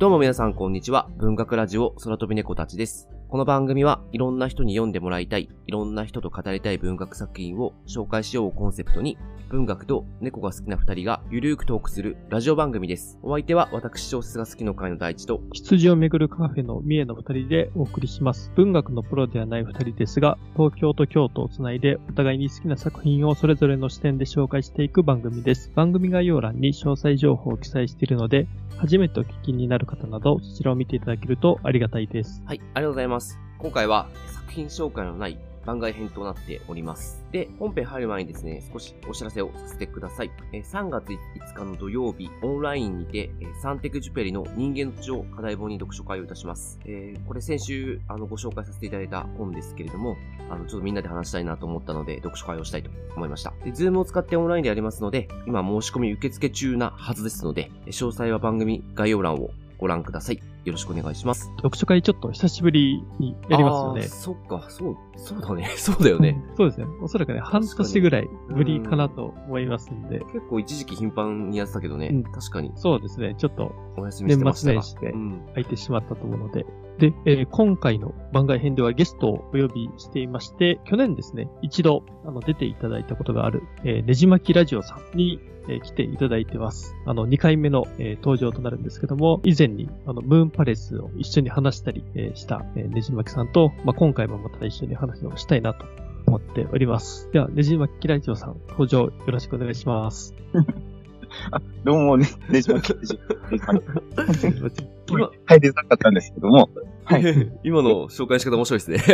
どうも皆さんこんにちは。文学ラジオ空飛び猫たちです。この番組はいろんな人に読んでもらいたい、いろんな人と語りたい文学作品を紹介しようをコンセプトに、文学と猫が好きな二人がゆるーくトークするラジオ番組です。お相手は私小説が好きの会の大地と、羊をめぐるカフェの三重の二人でお送りします。文学のプロではない二人ですが、東京と京都をつないでお互いに好きな作品をそれぞれの視点で紹介していく番組です。番組概要欄に詳細情報を記載しているので、初めてお聞きになる方など、そちらを見ていただけるとありがたいです。はい、ありがとうございます。今回は作品紹介のない番外編となっております。で、本編入る前にですね、少しお知らせをさせてください。え3月5日の土曜日、オンラインにて、えサンテクジュペリの人間の血を課題本に読書会をいたします。えーこれ先週、あの、ご紹介させていただいた本ですけれども、あの、ちょっとみんなで話したいなと思ったので、読書会をしたいと思いました。で、ズームを使ってオンラインでやりますので、今申し込み受付中なはずですので、詳細は番組概要欄をご覧ください。よろしくお願いします。読書会ちょっと久しぶりにやりますよね。そっか、そう、そうだね。そうだよね。そうですね。おそらくね、半年ぐらいぶりかなと思いますんで、結構一時期頻繁にやってたけどね。うん確かに。そうですね。ちょっとお休みしてましたが。年末年始でうん。空いてしまったと思うので。で、えー今回の番外編ではゲストをお呼びしていまして、去年ですね、一度あの出ていただいたことがある、えーねじまきラジオさんに、えー来ていただいてます。あの、2回目の、えー登場となるんですけども、以前にあの、ムーンパレスを一緒に話したり、えーした、えーねじまきさんと、まあ、今回もまた一緒に話をしたいなと思っております。では、ねじまきラジオさん、登場よろしくお願いします。どうもね、ねじまき、ねじ今、入りづらかったんですけども、はい。今の紹介の仕方面白いですね。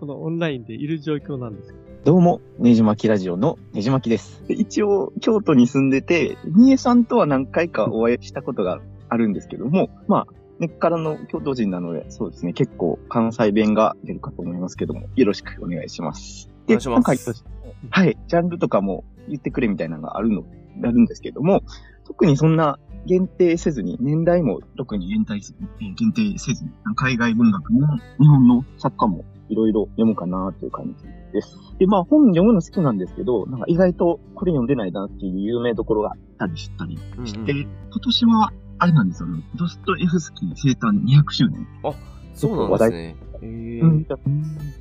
このオンラインでいる状況なんですけどどうも、ねじまきラジオのねじまきです。で一応、京都に住んでて、三重さんとは何回かお会いしたことがあるんですけども、まあ、根っからの京都人なので、そうですね、結構関西弁が出るかと思いますけども、よろしくお願いします。お願いします今回、はい、ジャンルとかも言ってくれみたいなのがあるの、あるんですけども、特にそんな限定せずに、年代も特に限定せずに、限定せずに、海外文学も日本の作家もいろいろ読むかなという感じです。で、まあ本読むの好きなんですけど、なんか意外とこれ読んでないなっていう有名どころがあったりしたりして、うんうん今年は、あれなんですよね、ドストエフスキー生誕200周年。そうなんですね。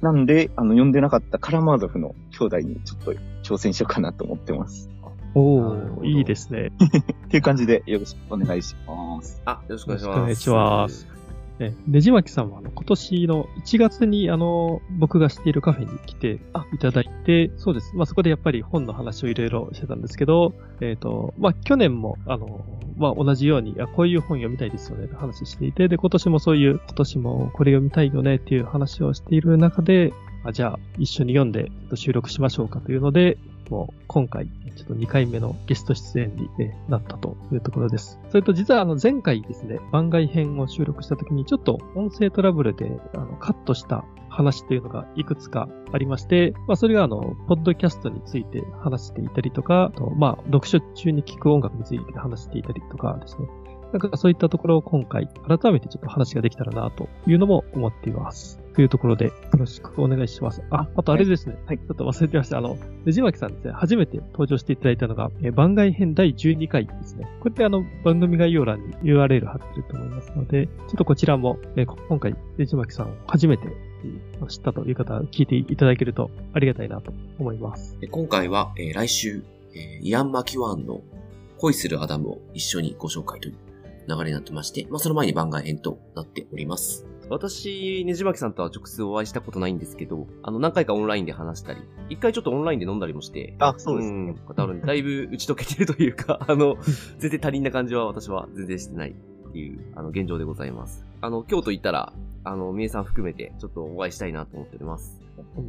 なんで、あの、読んでなかったカラマーゾフの兄弟にちょっと挑戦しようかなと思ってます。おー、なるほどいいですね。っていう感じでよろしくお願いします。あ、よろしくお願いします。よろしくお願いします。ね、ねじまきさんはあの今年の1月にあの、僕が知っているカフェに来ていただいて、そうです。まあそこでやっぱり本の話をいろいろしてたんですけど、えっ、と、まあ去年もあの、まあ同じように、あこういう本読みたいですよねって話していて、で、今年もそういう、今年もこれ読みたいよねっていう話をしている中で、あじゃあ一緒に読んで収録しましょうかというので、も今回、ちょっと2回目のゲスト出演になったというところです。それと実はあの前回ですね、番外編を収録した時にちょっと音声トラブルであのカットした話というのがいくつかありまして、まあそれがあの、ポッドキャストについて話していたりとか、あとまあ読書中に聞く音楽について話していたりとかですね。なんかそういったところを今回改めてちょっと話ができたらなというのも思っています。というところでよろしくお願いします。あ、あとあれですね。はいちょっと忘れてました。あの、ねじまきさんですね、初めて登場していただいたのが、えー番外編第12回ですね。これってあの、番組概要欄に URL 貼ってると思いますので、ちょっとこちらも、え今回、ねじまきさんを初めてえー知ったという方、聞いていただけるとありがたいなと思います。で今回は、えー来週、えーイアン・マキワンの恋するアダムを一緒にご紹介という流れになってまして、まあ、その前に番外編となっております。私、ねじまきさんとは直接お会いしたことないんですけど、あの、何回かオンラインで話したり、一回ちょっとオンラインで飲んだりもして、あ、そうですんね。ことあるんで、だいぶ打ち解けてるというか、あの、全然足りんな感じは私は全然してないっていう、あの、現状でございます。あの、京都行ったら、あの、みえさん含めて、ちょっとお会いしたいなと思っております。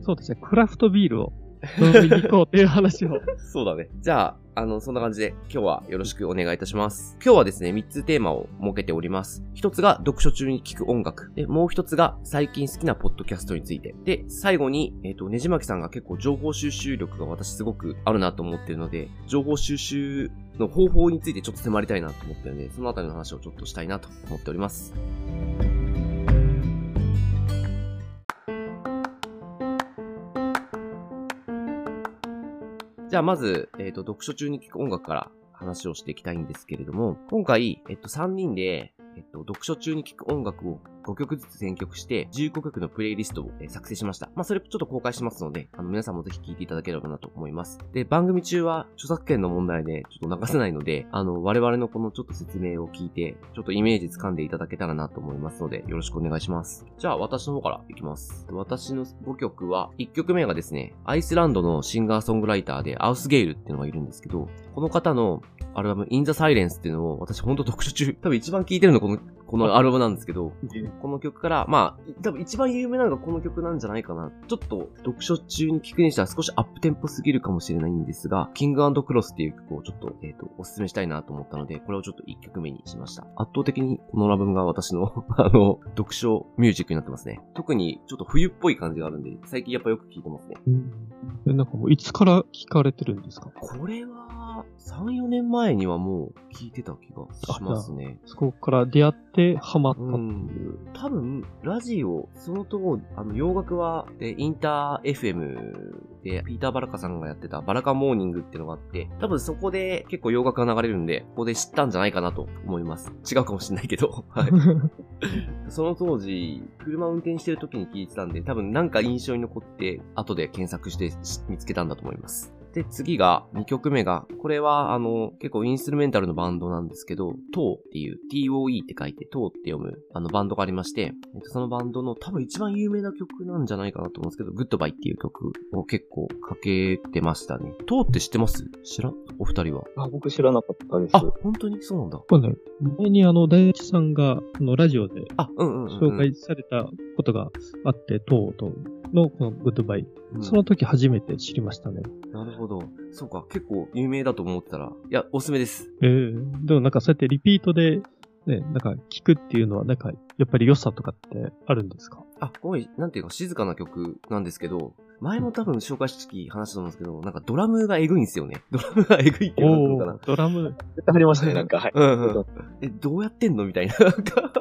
そうですね、クラフトビールを飲みに行こうという話を。そうだね。じゃあ、あの、そんな感じで今日はよろしくお願いいたします。今日はですね、3つテーマを設けております。1つが読書中に聴く音楽。で、もう1つが最近好きなポッドキャストについて。で、最後に、えっ、と、ねじまきさんが結構情報収集力が私すごくあるなと思ってるので、情報収集の方法についてちょっと迫りたいなと思ってるので、そのあたりの話をちょっとしたいなと思っております。じゃあまず、えっ、と、読書中に聴く音楽から話をしていきたいんですけれども、今回、えっと、3人で、えっと、読書中に聴く音楽を5曲ずつ選曲して、15曲のプレイリストを作成しました。まあ、それちょっと公開しますので、あの、皆さんもぜひ聴いていただければなと思います。で、番組中は著作権の問題でちょっと流せないので、あの、我々のこのちょっと説明を聞いて、ちょっとイメージ掴んでいただけたらなと思いますので、よろしくお願いします。じゃあ、私の方からいきます。私の5曲は、1曲目がですね、アイスランドのシンガーソングライターで、アウスゲイルっていうのがいるんですけど、この方のアルバム、In the Silence っていうのを私ほんと読書中、多分一番聴いてるのこの、このアルバムなんですけど、この曲から、まあ、多分一番有名なのがこの曲なんじゃないかな。ちょっと読書中に聴くにしては少しアップテンポすぎるかもしれないんですが、キングクロスっていう曲をちょっと、えっ、ー、と、おすすめしたいなと思ったので、これをちょっと一曲目にしました。圧倒的にこのアルバムが私の あの、読書ミュージックになってますね。特にちょっと冬っぽい感じがあるんで、最近やっぱよく聴いてますね。うん。なんかもういつから聴かれてるんですか？これは、3、4年前にはもう聞いてた気がしますね。そこから出会ってハマったっていう。うん、多分、ラジオ、その当あの、洋楽は、で、インター FM で、ピーター・バラカさんがやってたバラカモーニングっていうのがあって、多分そこで結構洋楽が流れるんで、ここで知ったんじゃないかなと思います。違うかもしれないけど、はい。その当時、車運転してる時に聞いてたんで、多分なんか印象に残って、後で検索して見つけたんだと思います。で、次が、2曲目が、これは、あの、結構インストゥルメンタルのバンドなんですけど、トーっていう、TOE って書いて、トーって読む、あの、バンドがありまして、えっと、そのバンドの多分一番有名な曲なんじゃないかなと思うんですけど、グッドバイっていう曲を結構かけてましたね。トーって知ってます？知らお二人は？あ、僕知らなかったです。あ、本当に？そうなんだ。これね、前にあの、大地さんが、あの、ラジオで、あ、うんうん、うん、紹介されたことがあって、トーと、のこのグッドバイ、うん、その時初めて知りましたね。なるほど。そうか、結構有名だと思ってたら、いや、おすすめです。ええー、でもなんかそうやってリピートで、ね、なんか聞くっていうのは、なんか、やっぱり良さとかってあるんですか？あ、ごめん、なんていうか静かな曲なんですけど、前も多分紹介した時話したと思うんですけど、なんかドラムがエグいんですよね。ドラムがエグいっていうのかな。ドラム。絶対ありましたね、なんか。はい。うんうん。え、どうやってんの？みたいな。なんか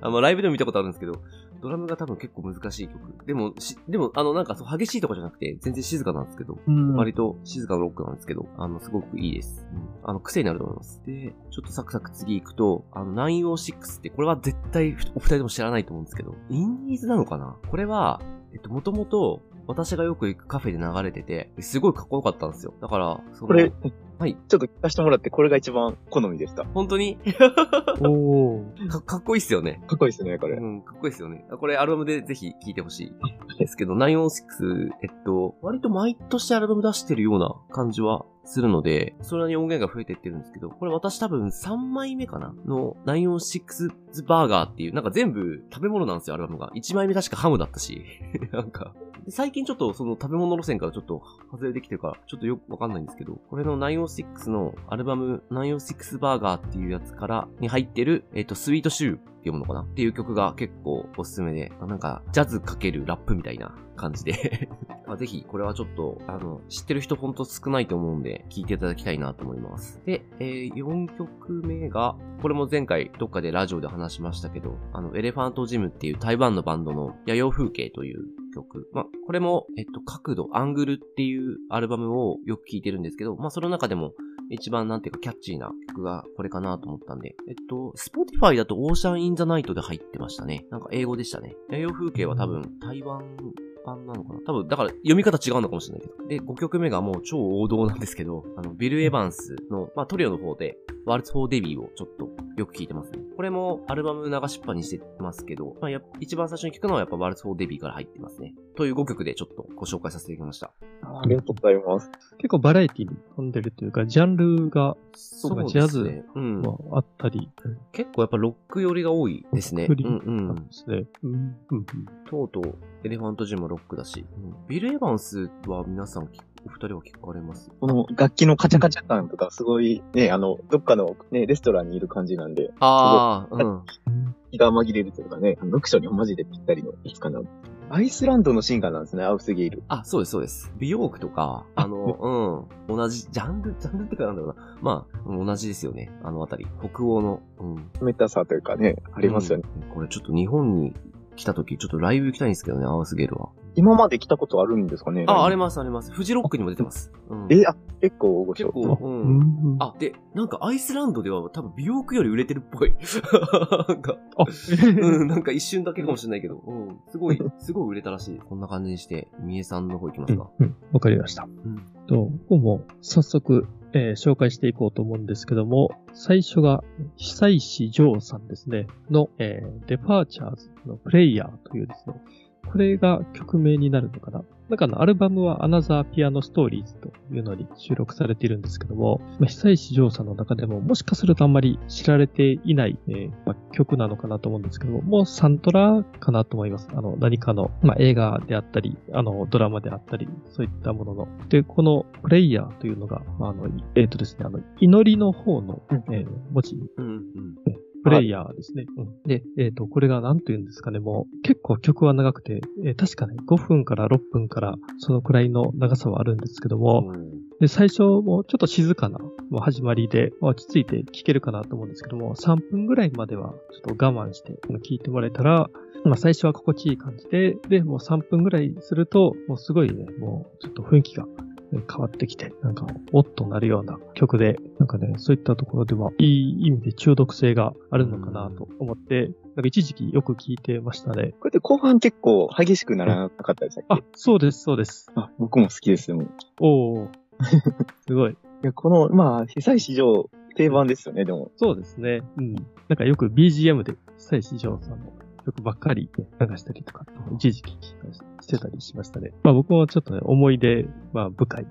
あの、ライブでも見たことあるんですけど、ドラムが多分結構難しい曲。でも、し、でも、あの、なんかそう激しいとかじゃなくて、全然静かなんですけど、うん、割と静かなロックなんですけど、あの、すごくいいです。うん、あの、癖になると思います。で、ちょっとサクサク次行くと、あの、906って、これは絶対お二人とも知らないと思うんですけど、インディーズなのかな？これは、えっと、もともと、私がよく行くカフェで流れてて、すごいかっこよかったんですよ。だから、これ、はい。ちょっと聞かせてもらって、これが一番好みでした。本当に？おかかっこいいっすよね。かっこいいっすね、これ。うん、かっこいいっすよね。これアルバムでぜひ聴いてほしいですけど、916、えっと、割と毎年アルバム出してるような感じはするので、それなりに音源が増えていってるんですけど、これ私多分3枚目かなの946バーガーっていう、なんか全部食べ物なんですよ、アルバムが。1枚目確かハムだったし。なんか、最近ちょっとその食べ物路線からちょっと外れてきてるから、ちょっとよくわかんないんですけど、これの906のアルバム906バーガーっていうやつからに入ってる、えっ、ー、と、スイートシューっていうものかなっていう曲が結構おすすめで、なんか、ジャズかけるラップみたいな感じで まあ、ぜひ、これはちょっと、あの、知ってる人ほんと少ないと思うんで、聴いていただきたいなと思います。で、えー、4曲目が、これも前回どっかでラジオで話しましたけど、あの、エレファントジムっていう台湾のバンドの、夜洋風景という曲。まあ、これも、えっと、角度、アングルっていうアルバムをよく聴いてるんですけど、まあ、その中でも、一番なんていうかキャッチーな曲がこれかなと思ったんで、えっと、Spotify だと Ocean in the Night で入ってましたね。なんか英語でしたね。夜洋風景は多分台湾版なのかな？多分、だから読み方違うのかもしれないけど。で、5曲目がもう超王道なんですけど、あの、ビル・エヴァンスの、まあ、トリオの方で、ワルツ・フォー・デビーをちょっとよく聞いてますね。これもアルバム流しっぱにしてますけど、まあ、や一番最初に聞くのはやっぱワルツ・フォー・デビーから入ってますね。という5曲でちょっとご紹介させていただきました。ありがとうございます。結構バラエティに富んでるというか、ジャンルが、そうか、ジャズもあったり、うん、結構やっぱロック寄りが多いですね。ロック寄りなんですね。うん、うん、とうとう、エレファントジムもロックだし、うん、ビル・エヴァンスは皆さんお二人は聞かれます？この楽器のカチャカチャ感とかすごいね、あの、どっかのね、レストランにいる感じなんで。ああ、うん。気が紛れるというかね、読書にマジでぴったりのやつかな。アイスランドのシンガーなんですね、アウスゲイル。あ、そうです、そうです。美容区とか、あの、うん、同じ、ジャンル、ジャンルってかなんだろうな。まあ、同じですよね、あのあたり。北欧の、うん。メタさというかね、ありますよね、うん。これちょっと日本に来た時、ちょっとライブ行きたいんですけどね、アウスゲイルは。今まで来たことあるんですかね？あ、ありますあります。フジロックにも出てます。うん、え、あ、結構ご紹結構、う。うんん。あ、で、なんかアイスランドでは多分美容区より売れてるっぽい。なんか、あ、うん、なんか一瞬だけかもしれないけど、うん、すごい、すごい売れたらしい。こんな感じにして、三重さんの方行きますか。うん、わかりました。うん。と、ここも早速、えー紹介していこうと思うんですけども、最初が、久石譲さんですね、の、えーデパーチャーズのプレイヤーというですね、これが曲名になるのかな？なんかあの、アルバムはアナザーピアノストーリーズというのに収録されているんですけども、まあ、久石譲さんの中でももしかするとあんまり知られていない、えーまあ曲なのかなと思うんですけども、もうサントラかなと思います。あの、何かの、まあ、映画であったり、あの、ドラマであったり、そういったものの。で、このプレイヤーというのが、まああの、えっ、とですね、あの、祈りの方の、えー文字うん、うん。プレイヤーですね。うん。で、えっ、と、これが何と言うんですかね、もう結構曲は長くて、えー確かね、5分から6分からそのくらいの長さはあるんですけども、うん。で、最初もちょっと静かな始まりで、まあ落ち着いて聴けるかなと思うんですけども、3分ぐらいまではちょっと我慢して聴いてもらえたら、まあ最初は心地いい感じで、で、もう3分ぐらいすると、もうすごいね、もうちょっと雰囲気がえ変わってきて、なんか、おっとなるような曲で、なんかね、そういったところでは、いい意味で中毒性があるのかなと思って、なんか一時期よく聴いてましたね。これって後半結構激しくならなかったでしたっあけ、そうです、そうです。あ僕も好きですよ。もうおー。すごい。いや、この、まあ、久石上定番ですよね、でも。そうですね。うん。なんかよく BGM で、久石譲さんの曲ばっかり流したりとか、一時期してたりしましたね。まあ僕もちょっとね、思い出、まあ深い、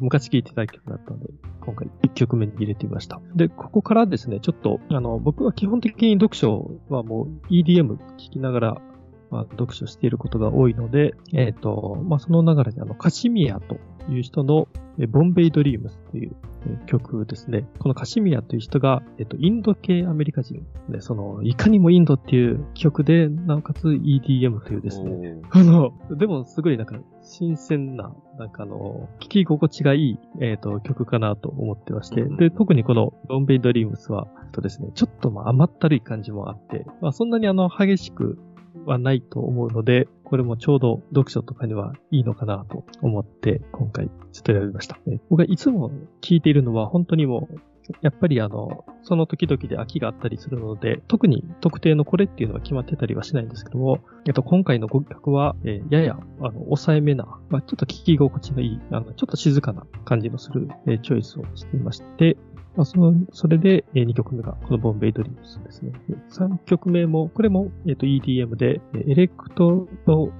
昔聴いてた曲だったので、今回1曲目に入れてみました。で、ここからですね、ちょっと、あの、僕は基本的に読書はもう EDM 聴きながら、まあ、読書していることが多いので、えっ、と、まあ、その流れで、あの、カシミヤという人の、えボンベイドリームスというえー曲ですね。このカシミヤという人が、えっと、インド系アメリカ人で、その、いかにもインドっていう曲で、なおかつ EDM というですね。ね。あの、でもすごいなんか、新鮮な、なんかあの、聴き心地がいい、えっ、と、曲かなと思ってまして、うんで、特にこの、ボンベイドリームスは、とですね、ちょっとまあ甘ったるい感じもあって、まあそんなにあの、激しくはないと思うので、これもちょうど読書とかにはいいのかなと思って、今回ちょっと選びました。僕がいつも聞いているのは本当にもう、やっぱりあの、その時々で飽きがあったりするので、特に特定のこれっていうのは決まってたりはしないんですけども、えっと、今回の5曲は、えーやや、あの、抑えめな、まあ、ちょっと聞き心地のいい、あの、ちょっと静かな感じのする、えーチョイスをしていまして、まあ、その、それで、え2曲目が、このボンベイドリームスですね。3曲目も、これも、えっ、と、EDM で、エレクトロ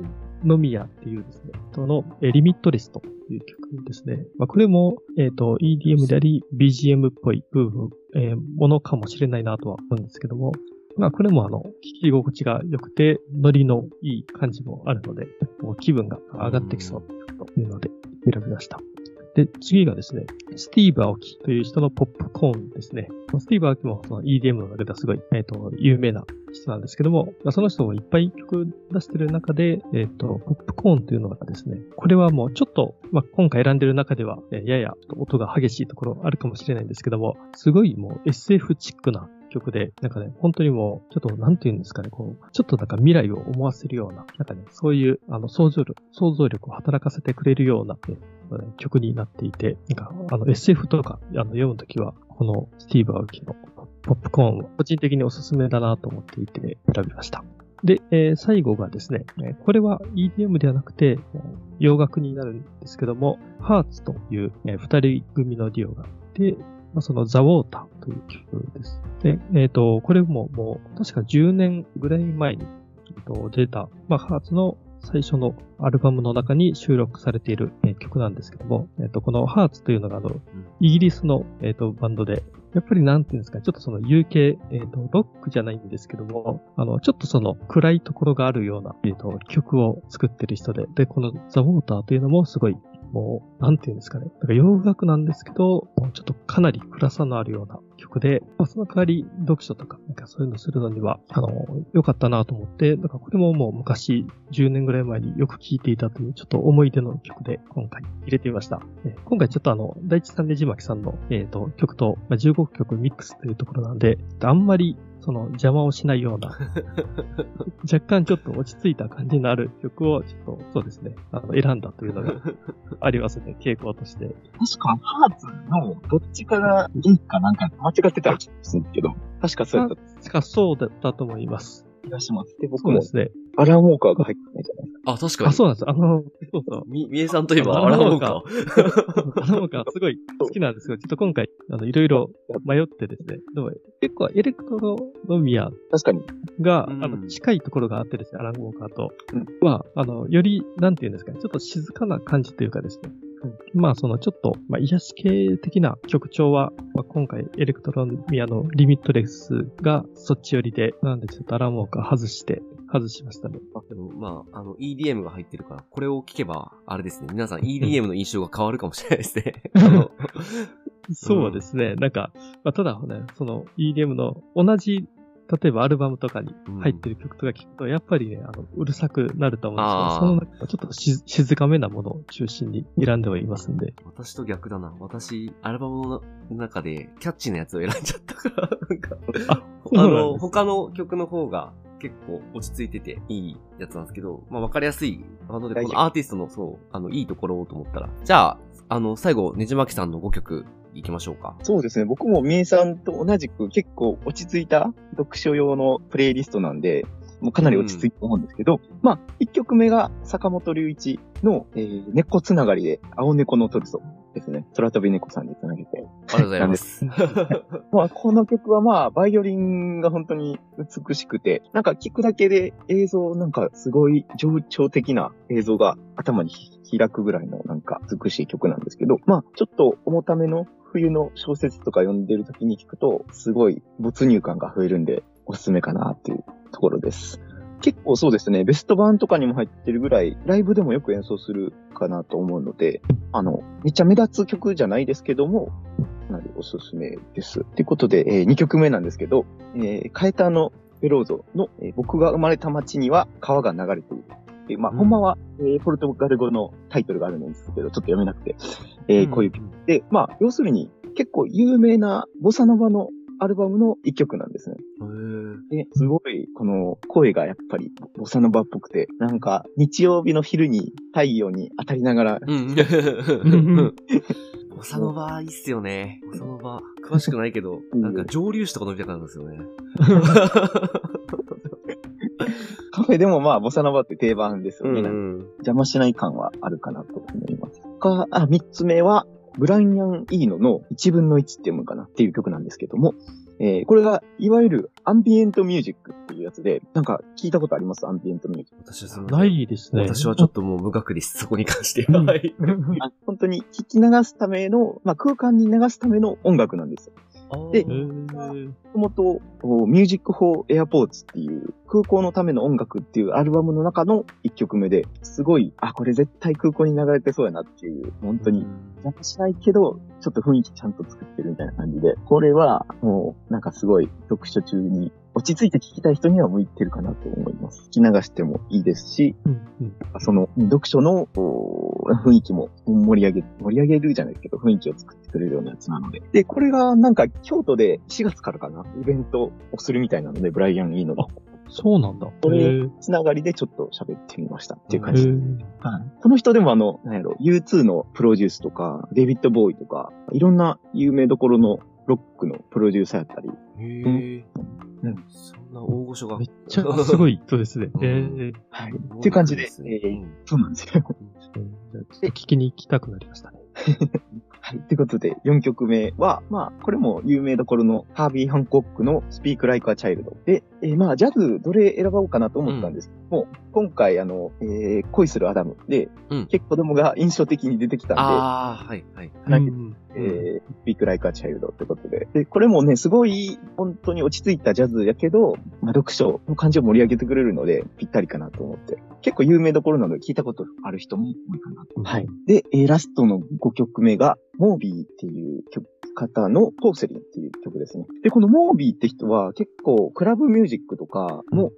ノミアっていうですね、との、リミットレスという曲ですね。まあ、これも、えっ、と、EDM であり、BGM っぽい部分、えーものかもしれないなとは思うんですけども、まあ、これもあの、聴き心地が良くて、ノリのいい感じもあるので、気分が上がってきそうというので選びました。で、次がですね、スティーブ・アオキという人のポップコーンですね。スティーブ・アオキもその EDM の中ではすごい、えっ、と、有名な人なんですけども、その人もいっぱい曲出してる中で、えっ、と、ポップコーンというのがですね、これはもうちょっと、まあ、今回選んでる中では、えーやや音が激しいところあるかもしれないんですけども、すごいもう SF チックな曲で、なんかね、本当にもう、ちょっと、なんて言うんですかね、こう、ちょっとなんか未来を思わせるような、なんかね、そういう、あの、想像力、想像力を働かせてくれるような、曲になっていて、なんか、あの、SF とか、あの、読むときは、このスティーブ・アウキのポップコーンを個人的におすすめだなと思っていて選びました。で、えー最後がですね、これは EDM ではなくて、洋楽になるんですけども、ハーツという、えー二人組のデュオがあって、まあ、そのザ・ウォーターという曲です。で、えっ、と、これももう、確か10年ぐらい前に、えーと出た、まあ、ハーツの最初のアルバムの中に収録されている、えー曲なんですけども、えっ、と、このハーツというのがあの、イギリスの、えっ、と、バンドで、やっぱりなんていうんですか、ちょっとその UK、えっ、と、ロックじゃないんですけども、あの、ちょっとその暗いところがあるような、えっ、と、曲を作ってる人で、で、このザ・ウォーターというのもすごい、もう、なんていうんですかね。か洋楽なんですけど、ちょっとかなり暗さのあるような曲で、まあ、その代わり読書とか、なんかそういうのするのには、あの、良かったなと思って、なんかこれももう昔、10年ぐらい前によく聴いていたという、ちょっと思い出の曲で、今回入れてみました。えー今回ちょっとあの、第一三ねじまきさんの、えっ、と、曲と、まあ、15曲ミックスというところなんで、あんまりその邪魔をしないような、若干ちょっと落ち着いた感じのある曲を、ちょっと、そうですね、あの、選んだというのがありますね、傾向として。確か、ハーツのどっちかがいいかなんか間違ってたらちょっとするけど、確かそうやった確かそうだったと思います。気がします。で、僕もそうですね。アランウォーカーが入ってないじゃないですか。あ、確かに。あ、そうなんです。あの、そうそう。み、みえさんといえば、ああらもうあか。なんかすごい好きなんですけど、ちょっと今回、あの、いろいろ迷ってですね、でも結構エレクトロミア確かに。が、うんあの、近いところがあってですね、アランウォーカーとうんは、あの、より、なんていうんですかね、ちょっと静かな感じというかですね、まあ、その、ちょっと、まあ、癒し系的な曲調は、まあ、今回、エレクトロミアのリミットレスがそっち寄りで、なんでちょっとアランウォーカー外して、外しましたね。でも、まあ、あの、EDM が入ってるから、これを聞けば、あれですね。皆さん EDM の印象が変わるかもしれないですね。そうですね。なんか、まあ、ただね、その EDM の同じ、例えばアルバムとかに入ってる曲とか聞くと、やっぱりね、あの、うるさくなると思うんですけど、その中ちょっとし静かめなものを中心に選んではいますんで。私と逆だな。私、アルバムの中で、キャッチーなやつを選んじゃったから、なんか、あ、の、他の曲の方が結構落ち着いてていいやつなんですけど、まあわかりやすい。なので、このアーティストの、そう、あの、いいところをと思ったら。じゃあ、あの、最後、ねじまきさんの5曲いきましょうか。そうですね。僕もみえさんと同じく結構落ち着いた読書用のプレイリストなんで、もうかなり落ち着いたと思うんですけど、まあ、1曲目が坂本龍一の、えー、猫つながりで青猫のトルソですね。空飛び猫さんにつなげて。ありがとうございます。まあ、この曲はまあ、バイオリンが本当に美しくて、なんか聞くだけで映像、なんかすごい情緒的な映像が頭に開くぐらいのなんか美しい曲なんですけど、まあ、ちょっと重ための冬の小説とか読んでる時に聞くと、すごい没入感が増えるんで、おすすめかなっていうところです。結構そうですね、ベスト版とかにも入ってるぐらい、ライブでもよく演奏するかなと思うので、あの、めっちゃ目立つ曲じゃないですけども、かなりおすすめです。ということで、え2曲目なんですけど、えー、カエタのベローゾの、えー僕が生まれた町には川が流れている。でまあ、うんほんまは、えーポルトガル語のタイトルがあるんですけど、ちょっと読めなくて、えーこういう曲で、まあ、要するに、結構有名なボサノバのアルバムの一曲なんですね。で、すごい、この声がやっぱりボサノバっぽくて、なんか、日曜日の昼に太陽に当たりながら、うん。ん ボサノバいいっすよね。ボサノバ。詳しくないけど、うんなんか上流詞とか飲みたくなるんですよね。カフェでもまあ、ボサノバって定番ですよね。ん。邪魔しない感はあるかなと思います。他、あ、三つ目は、ブライアン・イーノの1分の1って読むかなっていう曲なんですけども、えー、これが、いわゆるアンビエントミュージックっていうやつで、なんか聞いたことあります？アンビエントミュージック。私はそのないですね。私はちょっともう無学です。そこに関しては。うんはい。あ本当に聞き流すための、まあ、空間に流すための音楽なんですよ。でもともと、おミュー。ジック・フォー・エアポーツっていう空港のための音楽っていうアルバムの中の一曲目で、すごい、あ、これ絶対空港に流れてそうやなっていう、本当に邪魔しないけど、ちょっと雰囲気ちゃんと作ってるみたいな感じで、これはもうなんかすごい読書中に落ち着いて聞きたい人には向いてるかなと思います。聞き流してもいいですし、うんうんその読書のお雰囲気も盛り上げ、盛り上げるじゃないですけど、雰囲気を作ってくれるようなやつなので。で、これがなんか京都で4月からかな、イベントをするみたいなので、ブライアン・イーノのそうなんだ。それつながりでちょっと喋ってみましたっていう感へじ。ーはい。この人でもあの、なんやろ、U2 のプロデュースとか、デビッド・ボーイとか、いろんな有名どころのロックのプロデューサーやったり。うんそんな大御所が。めっちゃすごい人ですね。うんえーはい。っていう感じで、すねえーそうなんですよ。じゃあちょっと聞きに行きたくなりましたね。はい。ということで、4曲目は、まあ、これも有名どころのハービー・ハンコックの Speak Like a Child。で、えーまあ、ジャズ、どれ選ぼうかなと思ったんですけども、今回、あの、えー恋するアダムで、うん結構子供が印象的に出てきたんで、ああ、はい、はい。なんかうんえー、Speak Like a Child ってことで。で、これもね、すごい、本当に落ち着いたジャズやけど、まあ、読書の感じを盛り上げてくれるので、ぴったりかなと思って。結構有名どころなので聞いたことある人も多いかなと。はい。で、えーラストの5曲目が、モービーっていう曲方のポーセリンっていう曲ですね。で、このモービーって人は結構クラブミュージックとかも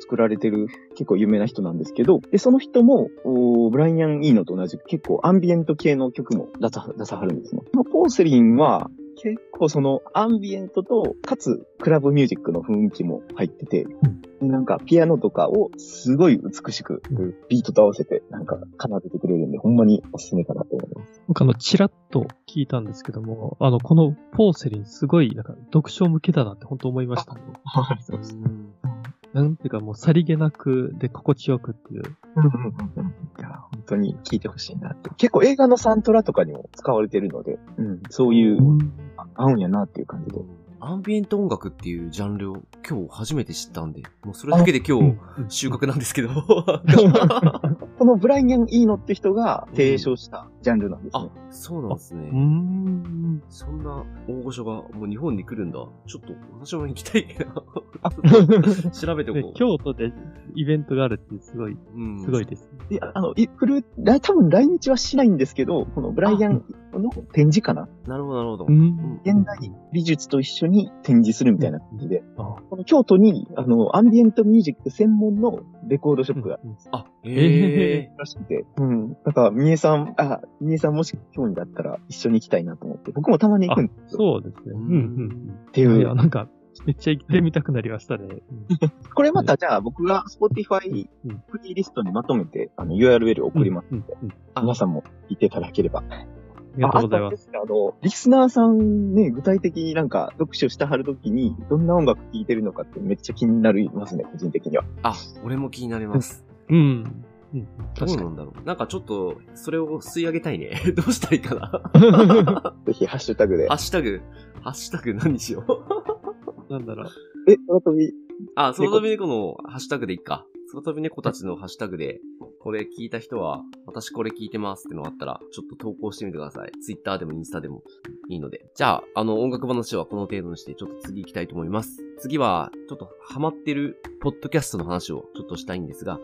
作られてる結構有名な人なんですけど、で、その人も、おブライアン・イーノと同じく結構アンビエント系の曲も出さ出さはるんですね。このポーセリンは結構そのアンビエントと、かつクラブミュージックの雰囲気も入ってて、なんかピアノとかをすごい美しく、ビートと合わせてなんか奏でてくれるんで、ほんまにおすすめかなと思います。僕あの、チラッと聞いたんですけども、あの、このポーセリンすごい、なんか読書向けだなって本当思いましたね。はい、そうです。なんていうかもうさりげなくで心地よくっていう。いや、本当に聞いてほしいなって。結構映画のサントラとかにも使われてるので、うん、そういう、合うんやなっていう感じで。アンビエント音楽っていうジャンルを今日初めて知ったんで、もうそれだけで今日収穫なんですけど。このブライアン・イーノって人が提唱したジャンルなんですね。あ、そうなんですね。うん。そんな大御所がもう日本に来るんだ。ちょっと私も行きたいな。調べておこう。京都でイベントがあるってすごい、うん、すごいです、ね。いや、あの、い、来る、多分来日はしないんですけど、このブライアンの展示かななるほど、なるほど。現代美術と一緒に展示するみたいな感じで、この京都に、あの、アンビエントミュージック専門のレコードショップがあるんです。あ、へえ。らしくて。うん。だから、みえさん、あ、みえさんもし興味だったら一緒に行きたいなと思って、僕もたまに行くんですよ。そうですね。うん、うん。っていう。いや、なんか、めっちゃ行ってみたくなりましたね。これまたじゃあ僕が Spotify フリーリストにまとめて、あの URL 送りますので、皆さんも行っていただければありがとうございます。あの、リスナーさんね、具体的になんか読書してはるときに、どんな音楽聴いてるのかってめっちゃ気になりますね、個人的には。あ、俺も気になります。うん。うん。どうなんだろう。なんかちょっと、それを吸い上げたいね。どうしたらいいかな。ぜひ、ハッシュタグで。ハッシュタグ、ハッシュタグ何しよう。なんだろう。え、空飛び。あ、空飛び猫のハッシュタグでいいか。空飛び猫たちのハッシュタグで、これ聞いた人は、私これ聞いてますってのがあったら、ちょっと投稿してみてください。Twitter でもインスタでもいいので。じゃあ、あの、音楽話はこの程度にして、ちょっと次行きたいと思います。次は、ちょっとハマってる、ポッドキャストの話をちょっとしたいんですが、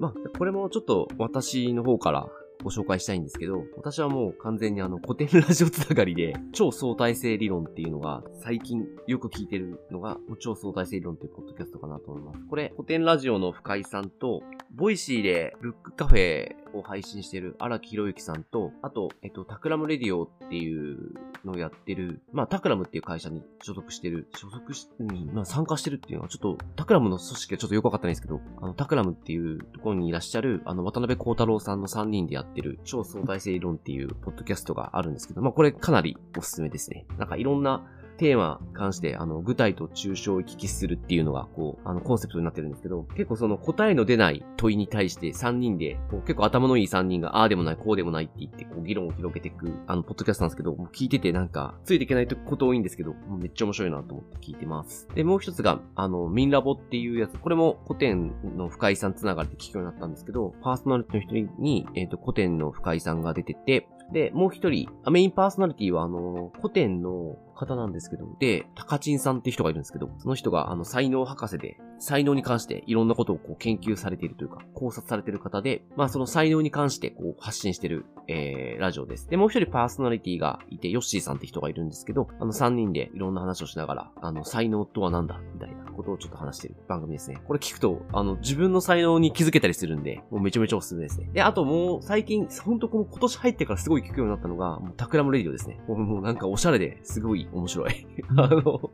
まあ、これもちょっと私の方からご紹介したいんですけど、私はもう完全にあの古典ラジオつながりで、超相対性理論っていうのが最近よく聞いてるのが、超相対性理論っていうポッドキャストかなと思います。これ、古典ラジオの深井さんと、Voicyでブックカフェを配信してる荒木博行さんと、あと、えっと、 Takram Radio っていうのをやってる、まあ、 Takramっていう会社に所属してる、所属し、に、まあ、参加してるっていうのは、ちょっと、 Takramの組織がちょっとよくわかったんですけど、あの、 Takramっていうところにいらっしゃる、あの、渡邉康太郎さんの3人でやってる、超相対性理論っていうポッドキャストがあるんですけど、まあ、これかなりおすすめですね。なんかいろんな、テーマに関して、あの、具体と抽象を行き来するっていうのが、こう、あの、コンセプトになってるんですけど、結構その答えの出ない問いに対して3人で、こう結構頭のいい3人が、ああでもない、こうでもないって言って、こう、議論を広げていく、あの、ポッドキャストなんですけど、もう聞いててなんか、ついていけないこと多いんですけど、もうめっちゃ面白いなと思って聞いてます。で、もう一つが、あの、ミンラボっていうやつ、これも古典の深井さんつながりで聞くようになったんですけど、パーソナリティの人に、えっ、ー、と、古典の深井さんが出てて、で、もう一人、メインパーソナリティは、あの、古典の方なんですけど、で、高知さんって人がいるんですけど、その人が、あの、才能博士で、才能に関していろんなことをこう研究されているというか、考察されている方で、まあその才能に関してこう発信している、えー、ラジオです。で、もう一人パーソナリティがいて、ヨッシーさんって人がいるんですけど、あの三人でいろんな話をしながら、あの、才能とは何だみたいなことをちょっと話している番組ですね。これ聞くと、あの、自分の才能に気づけたりするんで、もうめちゃめちゃおすすめですね。で、あともう最近、ほんとこの今年入ってからすごい聞くようになったのが、もう Takram Radio ですね。もうもうなんかおしゃれですごい面白い。あの、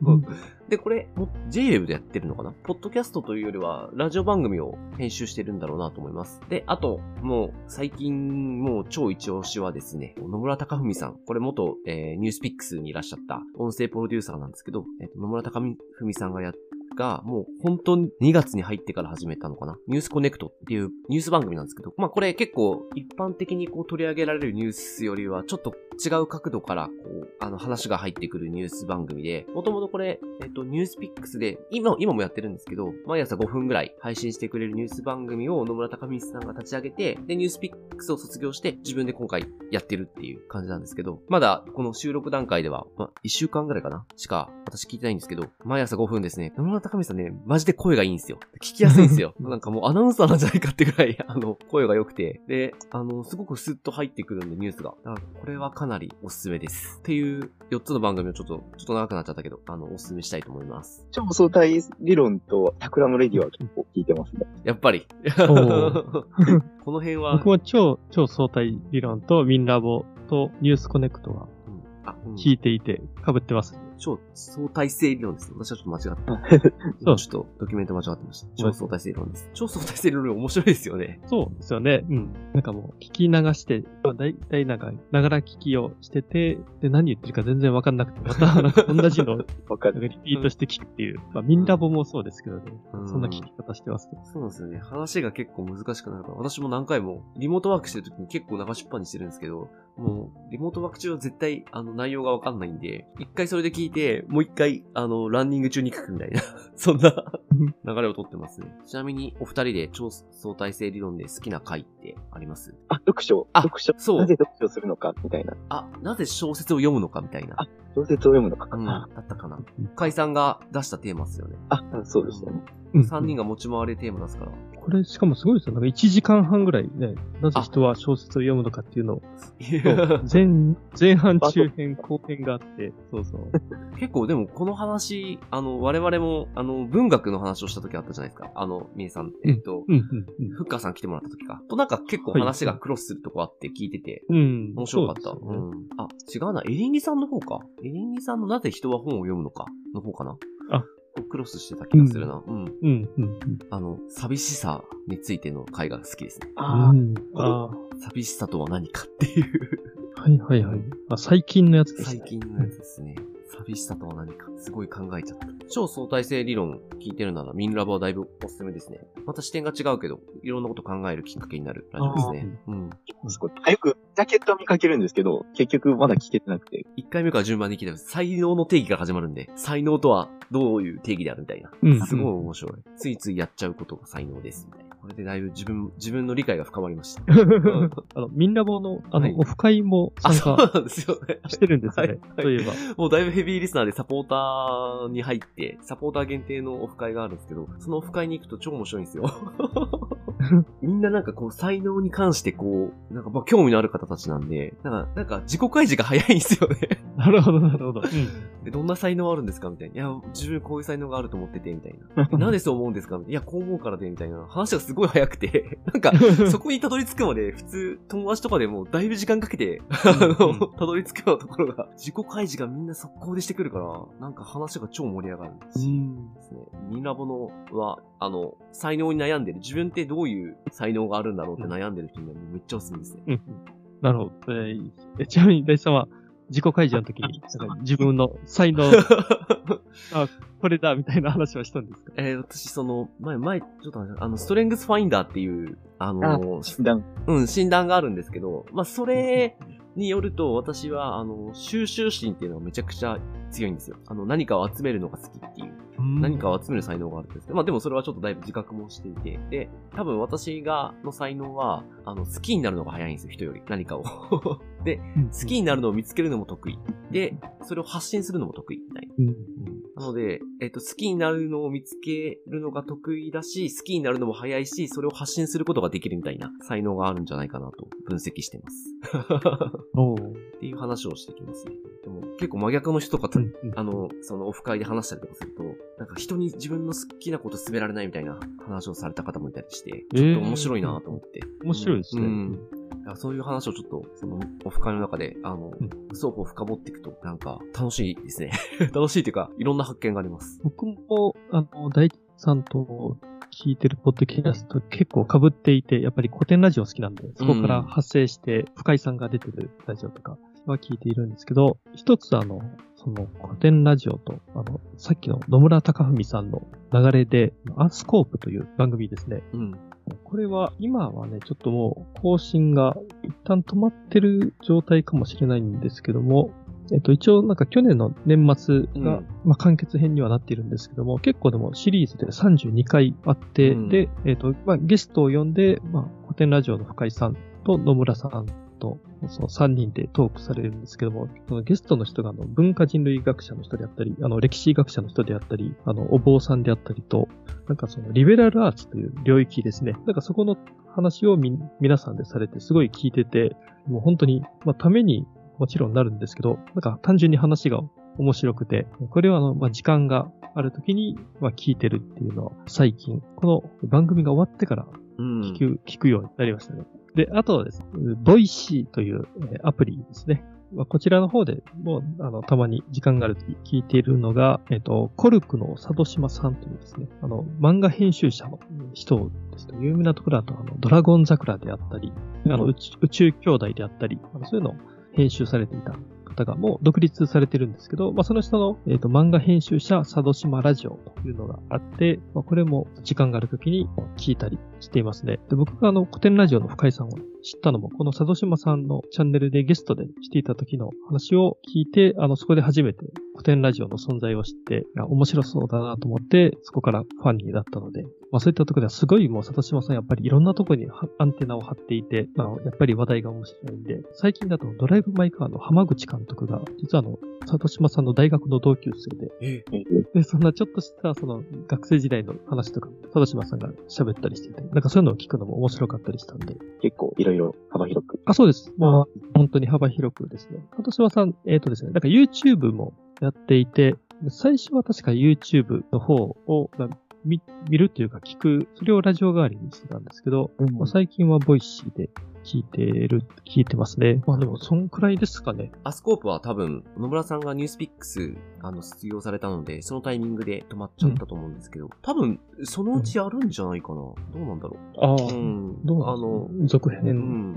で、これ、 J-WAVE でやってるのかな？ポッドキャストというよりは、ラジオ番組を編集してるんだろうなと思います。で、あと、もう、最近、もう超一押しはですね、野村高文さん。これ元、えー、 NewsPicks にいらっしゃった音声プロデューサーなんですけど、えー、野村高文さんがやっが、もう本当に2月に入ってから始めたのかな？ News Connect っていうニュース番組なんですけど、まあこれ結構一般的にこう取り上げられるニュースよりはちょっと違う角度からこう、あの話が入ってくるニュース番組で、もともとこれ、えっと、ニュースピックスで、今、今もやってるんですけど、毎朝5分ぐらい配信してくれるニュース番組を野村隆光さんが立ち上げて、で、ニュースピックスを卒業して自分で今回やってるっていう感じなんですけど、まだこの収録段階では、まあ、1週間ぐらいかな？しか私聞いてないんですけど、毎朝5分ですね。野村隆光さんね、マジで声がいいんですよ。聞きやすいんですよ。なんかもうアナウンサーなんじゃないかってぐらい、あの、声が良くて、で、あの、すごくスッと入ってくるんで、ニュースが。だからこれはかなりおすすめです。っていう4つの番組をちょっと、ちょっと長くなっちゃったけど、あの、おすすめしたいと思います。超相対理論と Takram Radio は結構聞いてますね。やっぱり。この辺は。僕は超、超相対理論とウィンラボと News Connect は聞いていて被ってます。超相対性理論です。私はちょっと間違って そうちょっとドキュメント間違ってました。超相対性理論です。超相対性理論面白いですよね。そうですよね。うん。なんかもう、聞き流して、まあだいたいなんか、ながら聞きをしてて、で、何言ってるか全然わかんなくて、また、なんか同じのを、わかる。なんかリピートして聞くっていう。まあ、ミンラボもそうですけどね。うんそんな聞き方してますけど。そうなんですよね。話が結構難しくなるから、私も何回も、リモートワークしてる時に結構流しっぱにしてるんですけど、もう、リモートワーク中は絶対、あの、内容がわかんないんで、一回それで聞いて、もう一回、あの、ランニング中に書くみたいな、そんな流れをとってますね。ちなみに、お二人で超相対性理論で好きな回ってあります？あ、読書。あ読書。そうなぜ読書をするのか、みたいな。あ、なぜ小説を読むのかみたいな。あ小説を読むのか。うん、あだったかな。海さんが出したテーマですよね。あ、そうでしたね。うん三人が持ち回りテーマですから。これ、しかもすごいですよ。なんか1時間半ぐらいね、なぜ人は小説を読むのかっていうのを、前、前半、中編、後編があって、そうそう。結構でもこの話、あの、我々も、あの、文学の話をした時あったじゃないですか。あの、みえさん、えっと、うん、うん、うん。ふっかーさん来てもらった時か。となんか結構話がクロスするとこあって聞いてて、うん。面白かった。うそうですよねん。あ、違うな。エリンギさんの方か。エリンギさんのなぜ人は本を読むのかの方かな。あクロスしてた気がするな。うん。うん、うん、うん。あの、寂しさについての回が好きですね。あうんあ寂しさとは何かっていう。あ、はいはいはい。あ、最近のやつです最ね。近のやつですね。寂しさとは何か。すごい考えちゃった。超相対性理論聞いてるなら、ミンラボはだいぶおすすめですね。また視点が違うけど、いろんなこと考えるきっかけになるラジオですね。うん。あ、すごい。あよく、ジャケットは見かけるんですけど、結局まだ聞けてなくて。1回目から順番に聞いてます。才能の定義から始まるんで、才能とはどういう定義であるみたいな。うんすごい面白い。ついついやっちゃうことが才能です。みたいな。これでだいぶ自分、自分の理解が深まりました。あの、ミンラボの、あの、はいオフ会もあ、参加そうなんですよね。してるんですよね。はいはいそういえば。もうだいぶヘビーリスナーでサポーターに入って、サポーター限定のオフ会があるんですけど、そのオフ会に行くと超面白いんですよ。みんななんかこう才能に関してこう、なんかまあ興味のある方たちなんで、なんか、なんか自己開示が早いんですよね。なるほど、なるほど。うん。でどんな才能あるんですかみたいな。いや、自分こういう才能があると思ってて、みたいな。えなんでそう思うんですかみたいな。いや、こう思うからで、みたいな。話がすごい早くて、なんか、そこにたどり着くまで、普通、友達とかでもだいぶ時間かけて、あの、たどり着くようなところが、自己開示がみんな速攻でしてくるから、なんか話が超盛り上がるんですね。ミンラボのは、あの、才能に悩んでる。自分ってどういう才能があるんだろうって悩んでる人にはめっちゃおすすめですね。うん。なるほど。えーえちなみに、大地さんは、自己開示の時に、自分の才能、あ、これだ、みたいな話はしたんですか？えー私、その、前、前、ちょっと待ってあの、ストレングスファインダーっていう、あの、診断。うん、診断があるんですけど、まあ、それによると、私は、あの、収集心っていうのがめちゃくちゃ強いんですよ。あの、何かを集めるのが好きっていう。何かを集める才能があるんですけど、まあでもそれはちょっとだいぶ自覚もしていて、で、多分私が、の才能は、あの、好きになるのが早いんですよ、人より。何かを。で、うん、好きになるのを見つけるのも得意。で、それを発信するのも得意、みたいな。うん。なので、えっと、好きになるのを見つけるのが得意だし、好きになるのも早いし、それを発信することができるみたいな才能があるんじゃないかなと分析してます。っていう話をしてきますね。でも結構真逆の人とかと、うんうんあの、そのオフ会で話したりとかすると、なんか人に自分の好きなこと進められないみたいな話をされた方もいたりして、ちょっと面白いなと思って。面白いですね。うんそういう話をちょっと、その、オフ会の中で、あの、うん双方深掘っていくと、なんか、楽しいですね。楽しいというか、いろんな発見があります。僕も、あの、大地さんと聞いてるポッドキャスト結構被っていて、やっぱり古典ラジオ好きなんで、そこから派生して、深井さんが出てるラジオとかは聞いているんですけど、一つあの、その古典ラジオと、あの、さっきの野村隆文さんの流れで、アースコープという番組ですね。うん。これは、今はね、ちょっともう更新が一旦止まってる状態かもしれないんですけども、えっと、一応なんか去年の年末が、うん。まあ完結編にはなっているんですけども、結構でもシリーズで32回あって、うん。で、えっと、まあゲストを呼んで、まあ古典ラジオの深井さんと野村さんと、その3人でトークされるんですけども、そのゲストの人があの文化人類学者の人であったり、あの歴史学者の人であったり、あのお坊さんであったりと、なんかそのリベラルアーツという領域ですね。なんかそこの話をみ、皆さんでされてすごい聞いてて、もう本当に、まあためにもちろんなるんですけど、なんか単純に話が面白くて、これはあの、まあ時間がある時に、まあ聞いてるっていうのは最近、この番組が終わってからうん。聞く、聞くようになりましたね。で、あとはですね、 Voicy というアプリですね。まあ、こちらの方でもう、あの、たまに時間があるとき聞いているのが、えっ、と、コルクの佐渡島さんというですね、あの、漫画編集者の人ですと、有名なところだと、あの、ドラゴン桜であったり、あの、宇宙兄弟であったり、あのそういうのを編集されていた方がもう独立されてるんですけど、まあ、その人の、えーと、漫画編集者佐渡島ラジオというのがあって、まあ、これも時間がある時に聞いたりしていますね。で僕があの古典ラジオの深井さんを知ったのも、この佐渡島さんのチャンネルでゲストでしていた時の話を聞いて、あの、そこで初めて古典ラジオの存在を知って、面白そうだなと思って、そこからファンになったので、まあそういったところではすごいもう佐渡島さんやっぱりいろんなところにアンテナを張っていて、まあやっぱり話題が面白いんで、最近だとドライブ・マイ・カーの浜口監督が、実はあの、佐渡島さんの大学の同級生で、で、そんなちょっとしたその学生時代の話とか、佐渡島さんが喋ったりしてて、なんかそういうのを聞くのも面白かったりしたんで。結構いろいろ幅広く。あ、そうです。まあ、本当に幅広くですね。佐渡島さん、えっ、ー、とですね、なんか YouTube もやっていて、最初は確か YouTube の方を見見るというか聞く、それをラジオ代わりにしてたんですけど、うんまあ、最近は Voicy で聞いてる、聞いてますね。まあでも、そんくらいですかね。アスコープは多分、野村さんが NewsPicks、あの、卒業されたので、そのタイミングで止まっちゃったと思うんですけど、うん、多分、そのうちやるんじゃないかな。どうなんだろう。ああ、うん。どうあの、続編。うん。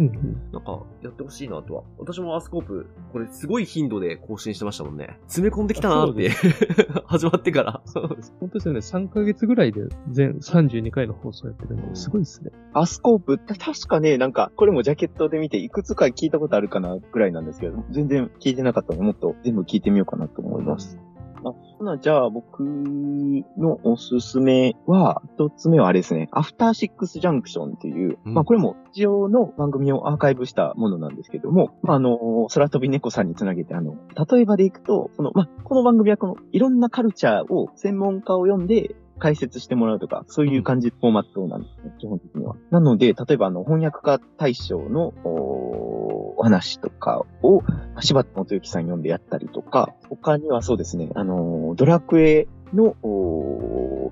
なんか、やってほしいなとは。私もアスコープ、これすごい頻度で更新してましたもんね。詰め込んできたなって 始まってから。そうです。本当ですよね。3ヶ月ぐらいで全32回の放送やってるのですごいですね。アスコープ、確かね、なんか、これもジャケットで見て、いくつか聞いたことあるかなぐらいなんですけど、全然聞いてなかったので、もっと全部聞いてみようかなと思います。あ、ほな、じゃあ僕のおすすめは、一つ目はあれですね、アフターシックスジャンクションっていう、うん、まあこれも一応の番組をアーカイブしたものなんですけども、まああの、空飛び猫さんにつなげて、あの、例えばでいくと、その、まあこの番組はこの、いろんなカルチャーを専門家を読んで、解説してもらうとか、そういう感じ、フォーマットなんですね、基本的には。なので、例えばあの、翻訳家大賞のお話とかを、柴田元幸さん読んでやったりとか、他にはそうですね、あの、ドラクエの、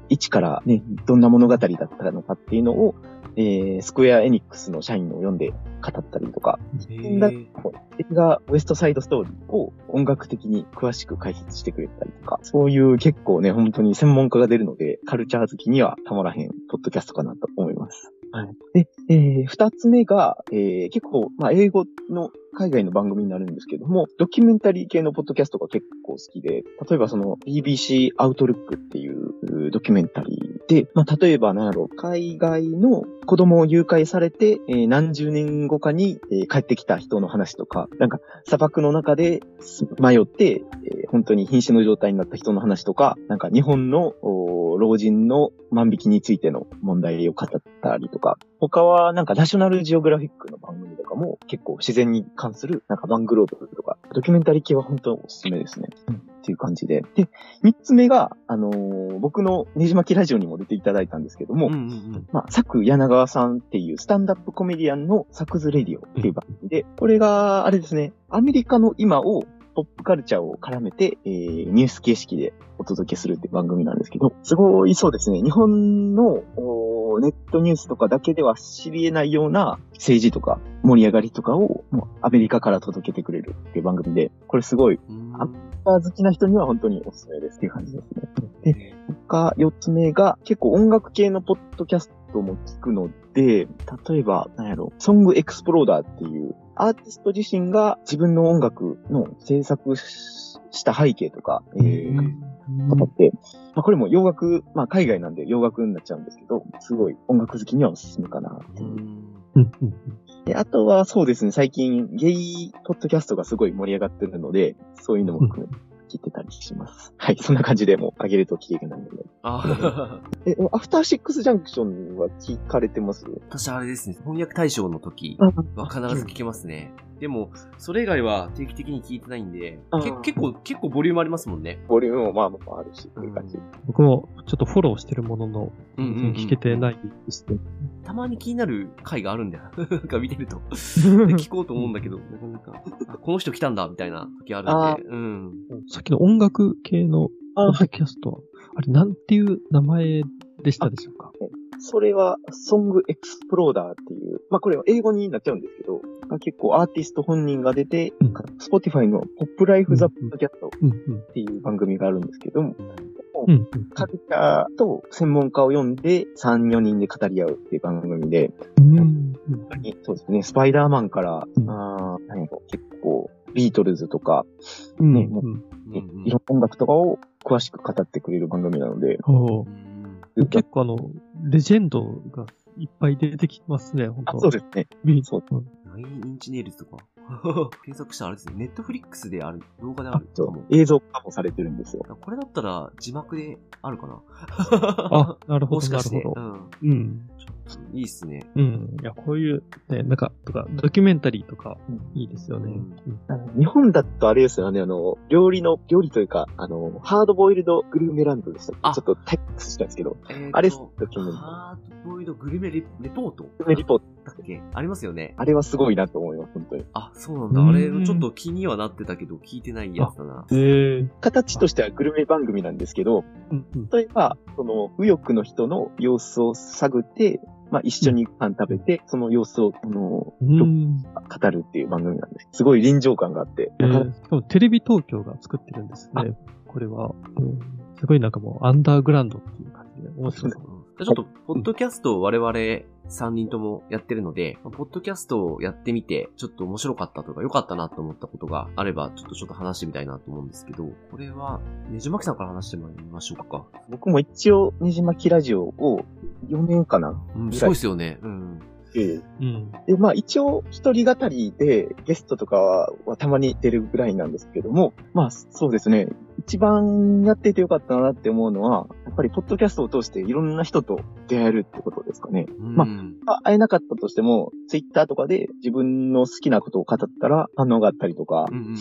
一からね、どんな物語だったのかっていうのを、えー、スクエアエニックスの社員を読んで語ったりとか、映画ウエストサイドストーリーを音楽的に詳しく解説してくれたりとか、そういう結構ね、本当に専門家が出るので、カルチャー好きにはたまらへん、ポッドキャストかなと思います。はい。で、えー、二つ目が、えー、結構、まあ、英語の海外の番組になるんですけども、ドキュメンタリー系のポッドキャストが結構好きで、例えばその BBC アウトルックっていうドキュメンタリーで、まあ、例えばなんやろう、海外の子供を誘拐されて、えー、何十年後かに、えー、帰ってきた人の話とか、なんか砂漠の中で迷って、えー、本当に瀕死の状態になった人の話とか、なんか日本の老人の万引きについての問題を語ったりとか、他はなんかナショナルジオグラフィックの番組とかも結構自然に関するなんかマングローブとか、ドキュメンタリー系は本当おすすめですね。うん、っていう感じで。で、三つ目が、あのー、僕のねじ巻きラジオにも出ていただいたんですけども、うんうんうん、まあ、サク柳川さんっていうスタンダップコメディアンのサクズレディオっていう番組で、これが、あれですね、アメリカの今をポップカルチャーを絡めて、えー、ニュース形式でお届けするって番組なんですけど、すごいそうですね、日本のネットニュースとかだけでは知り得ないような政治とか盛り上がりとかをもうアメリカから届けてくれるっていう番組で、これすごい、アメリカ好きな人には本当におすすめですっていう感じですね。で、他4つ目が結構音楽系のポッドキャストも聞くので、例えば、なんやろ、ソングエクスプローダーっていうアーティスト自身が自分の音楽の制作した背景とか、えー、語って、まあ、これも洋楽、まあ海外なんで洋楽になっちゃうんですけど、すごい音楽好きにはおすすめかなっていう。で、あとはそうですね、最近ゲイポッドキャストがすごい盛り上がってるので、そういうのも含めて聞いてたりします。はい、そんな感じでもう上げると聞けないので。あえ、アフターシックスジャンクションは聞かれてます？私あれですね、翻訳大賞の時は必ず聞けますね。でも、それ以外は定期的に聞いてないんで、結構、結構ボリュームありますもんね。ボリュームもまあまああるし、っていう感じ。僕もちょっとフォローしてるものの、聞けてないですね。たまに気になる回があるんだよ。なんか見てると。聞こうと思うんだけど、なかなか、この人来たんだ、みたいな時あるんで。うん。さっきの音楽系のポッドキャストは、あれ、なんていう名前でしたでしょうか？それは、ソングエクスプローダーっていう、まあこれは英語になっちゃうんですけど、結構アーティスト本人が出て、うん Spotifyの POP LIFE: The Podcast っ。ていう番組があるんですけども、うんうん。カルチャーと専門家を呼んで3、4人で語り合うっていう番組で、うんうん本当にそうですね、スパイダーマンから、うん。あ結構、ビートルズとか、うんねもううんうんうん。いろんな音楽とかを詳しく語ってくれる番組なので、結構あの、レジェンドがいっぱい出てきますね、本当。あ、そうですね。ビそう。うん。ナインインチネイルズとか。検索したらあれですね。ネットフリックスである、動画であるそかもう。映像化もされてるんですよ。これだったら字幕であるかな？あ、なるほど、もしかして。なるほど。うん。うん。いいっすね。うん。いや、こういう、ね、なんか、とか、ドキュメンタリーとか、いいですよね。うん日本だとあれですよね、あの、料理の、料理というか、あの、ハードボイルドグルメランドでしたっけ？あちょっとタイプしたんですけど、えーとあれドキュメンタハードボイルドグルメレレポート？グルメリポート、だっけ？ありますよね。あれはすごいなと思います、本当に。あ、そうなんだ。うんあれ、ちょっと気にはなってたけど、聞いてないやつだな。へえ。形としてはグルメ番組なんですけど。例えば、その、右翼の人の様子を探って、まあ一緒にご飯食べて、その様子を、あの、うん。語るっていう番組なんです。すごい臨場感があって、えーしかもテレビ東京が作ってるんですね。これは。うんすごいなんかもう、アンダーグラウンドっていう感じで面白そう。うんじゃあちょっと、ポッドキャストを我々3人ともやってるので、まあポッドキャストをやってみて、ちょっと面白かったとか良かったなと思ったことがあれば、ちょっとちょっと話してみたいなと思うんですけど、これは、ねじまきさんから話してもらいましょうか。僕も一応、ねじまきラジオを4年かなうん、すごいですよね。うん。で、まあ一応、一人語りでゲストとかはたまに出るぐらいなんですけども、まあそうですね、一番やっていてよかったなって思うのは、やっぱりポッドキャストを通していろんな人と出会えるってことですかね。うん。ままあ会えなかったとしても、ツイッターとかで自分の好きなことを語ったら反応があったりとかうん、うんうん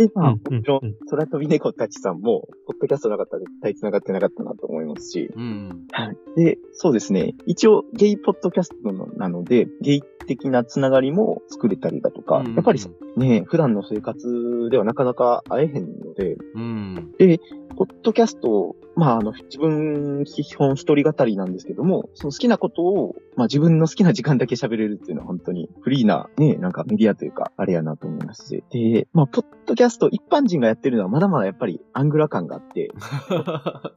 で、まあ、うんもちろんうん、空飛び猫たちさんも、ポッドキャストなかったら絶対繋がってなかったなと思いますし、うん。で、そうですね。一応、ゲイポッドキャストなので、ゲイ的なつながりも作れたりだとか、うんやっぱりね、普段の生活ではなかなか会えへんので、うん。ポッドキャストを、まあ、あの、自分、基本一人語りなんですけども、その好きなことを、まあ自分の好きな時間だけ喋れるっていうのは本当にフリーな、ね、なんかメディアというか、あれやなと思いますし。で、まあ、ポッドキャスト、一般人がやってるのはまだまだやっぱりアングラ感があって、確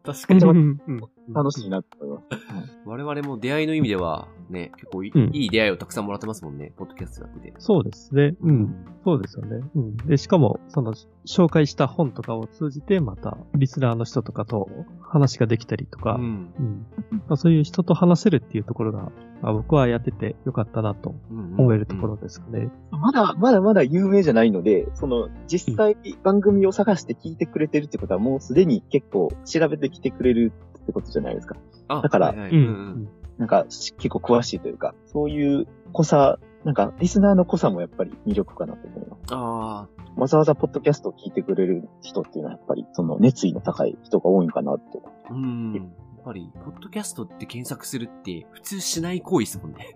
かうんに。楽しいなと思います。我々も出会いの意味では、ね、結構い,、うんいい出会いをたくさんもらってますもんね、ポッドキャストだけで。そうですね。うん。。そうですよね。うん。で、しかも、その、紹介した本とかを通じて、また、リスナーの人とかと話ができたりとか、うん。うんまあ、そういう人と話せるっていうところが、まあ、僕はやっててよかったなとうん思えるところですかね。まだ、まだまだ有名じゃないので、その、実際番組を探して聞いてくれてるってことはもうすでに結構調べてきてくれるってことじゃないですか。あだからうはいはいうんん。なんか、し結構詳しいというか、そういう濃さ、なんか、リスナーの濃さもやっぱり魅力かなと思います。あわざわざポッドキャストを聞いてくれる人っていうのはやっぱり、その熱意の高い人が多いんかなと。あ、うん。やっぱり、ポッドキャストって検索するって、普通しない行為ですもんね。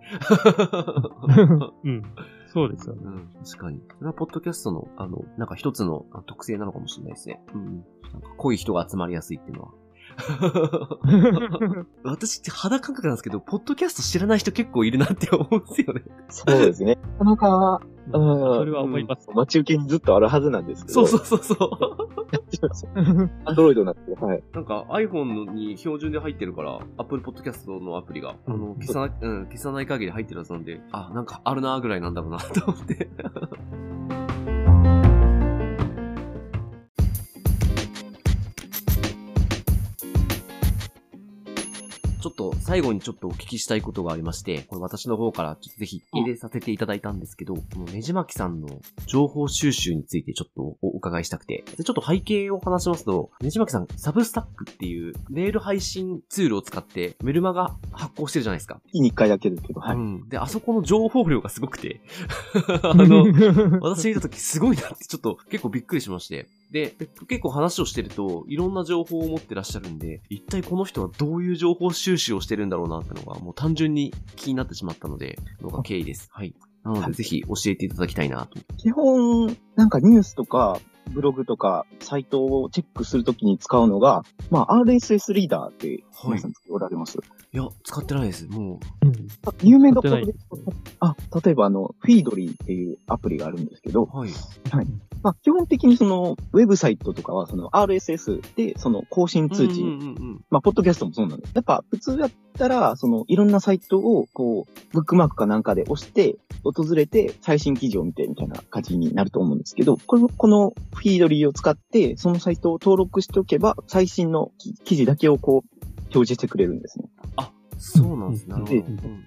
うん。そうですよね。うん、確かに。それは、ポッドキャストの、あの、なんか一つのあ特性なのかもしれないですね。うん。なんか濃い人が集まりやすいっていうのは。私って肌感覚なんですけど、ポッドキャスト知らない人結構いるなって思うんですよね。そうですね。なかなか、うんそれは思います。待ち受けにずっとあるはずなんですけど。そうそうそうそう。アンドロイドになってる。はい。なんか iPhone に標準で入ってるから、Apple Podcast のアプリが、あの、消さない、うん、消さない限り入ってるはずなんで、あ、なんかあるなーぐらいなんだろうなと思って。ちょっと最後にちょっとお聞きしたいことがありまして、これ私の方からちょっとぜひ入れさせていただいたんですけど、このねじまきさんの情報収集についてちょっとお伺いしたくて、でちょっと背景を話しますと、ねじまきさん、サブスタックっていうメール配信ツールを使ってメルマガ発行してるじゃないですか。月に1回だけですけど、はい。うん。で、あそこの情報量がすごくて、あの、私見たときすごいなってちょっと結構びっくりしまして。で、で結構話をしてると、いろんな情報を持ってらっしゃるんで、一体この人はどういう情報収集をしてるんだろうなってのが、もう単純に気になってしまったので、のが経緯です。はい。なので、はいぜひ教えていただきたいなと。基本、なんかニュースとか、ブログとかサイトをチェックするときに使うのが、まあ、RSS リーダーって皆さんおられます、いや、使ってないです。もう。うん、有名どころで、あ、例えばあの、フィードリーっていうアプリがあるんですけど、はい。はい。まあ、基本的にその、ウェブサイトとかは、その RSS で、その更新通知、まあ、ポッドキャストもそうなんです。やっぱ、普通やったら、その、いろんなサイトを、こう、ブックマークかなんかで押して、訪れて、最新記事を見て、みたいな感じになると思うんですけど、この、このフィードリーを使って、そのサイトを登録しておけば、最新の記事だけをこう、表示してくれるんですね。あ、そうなんですね。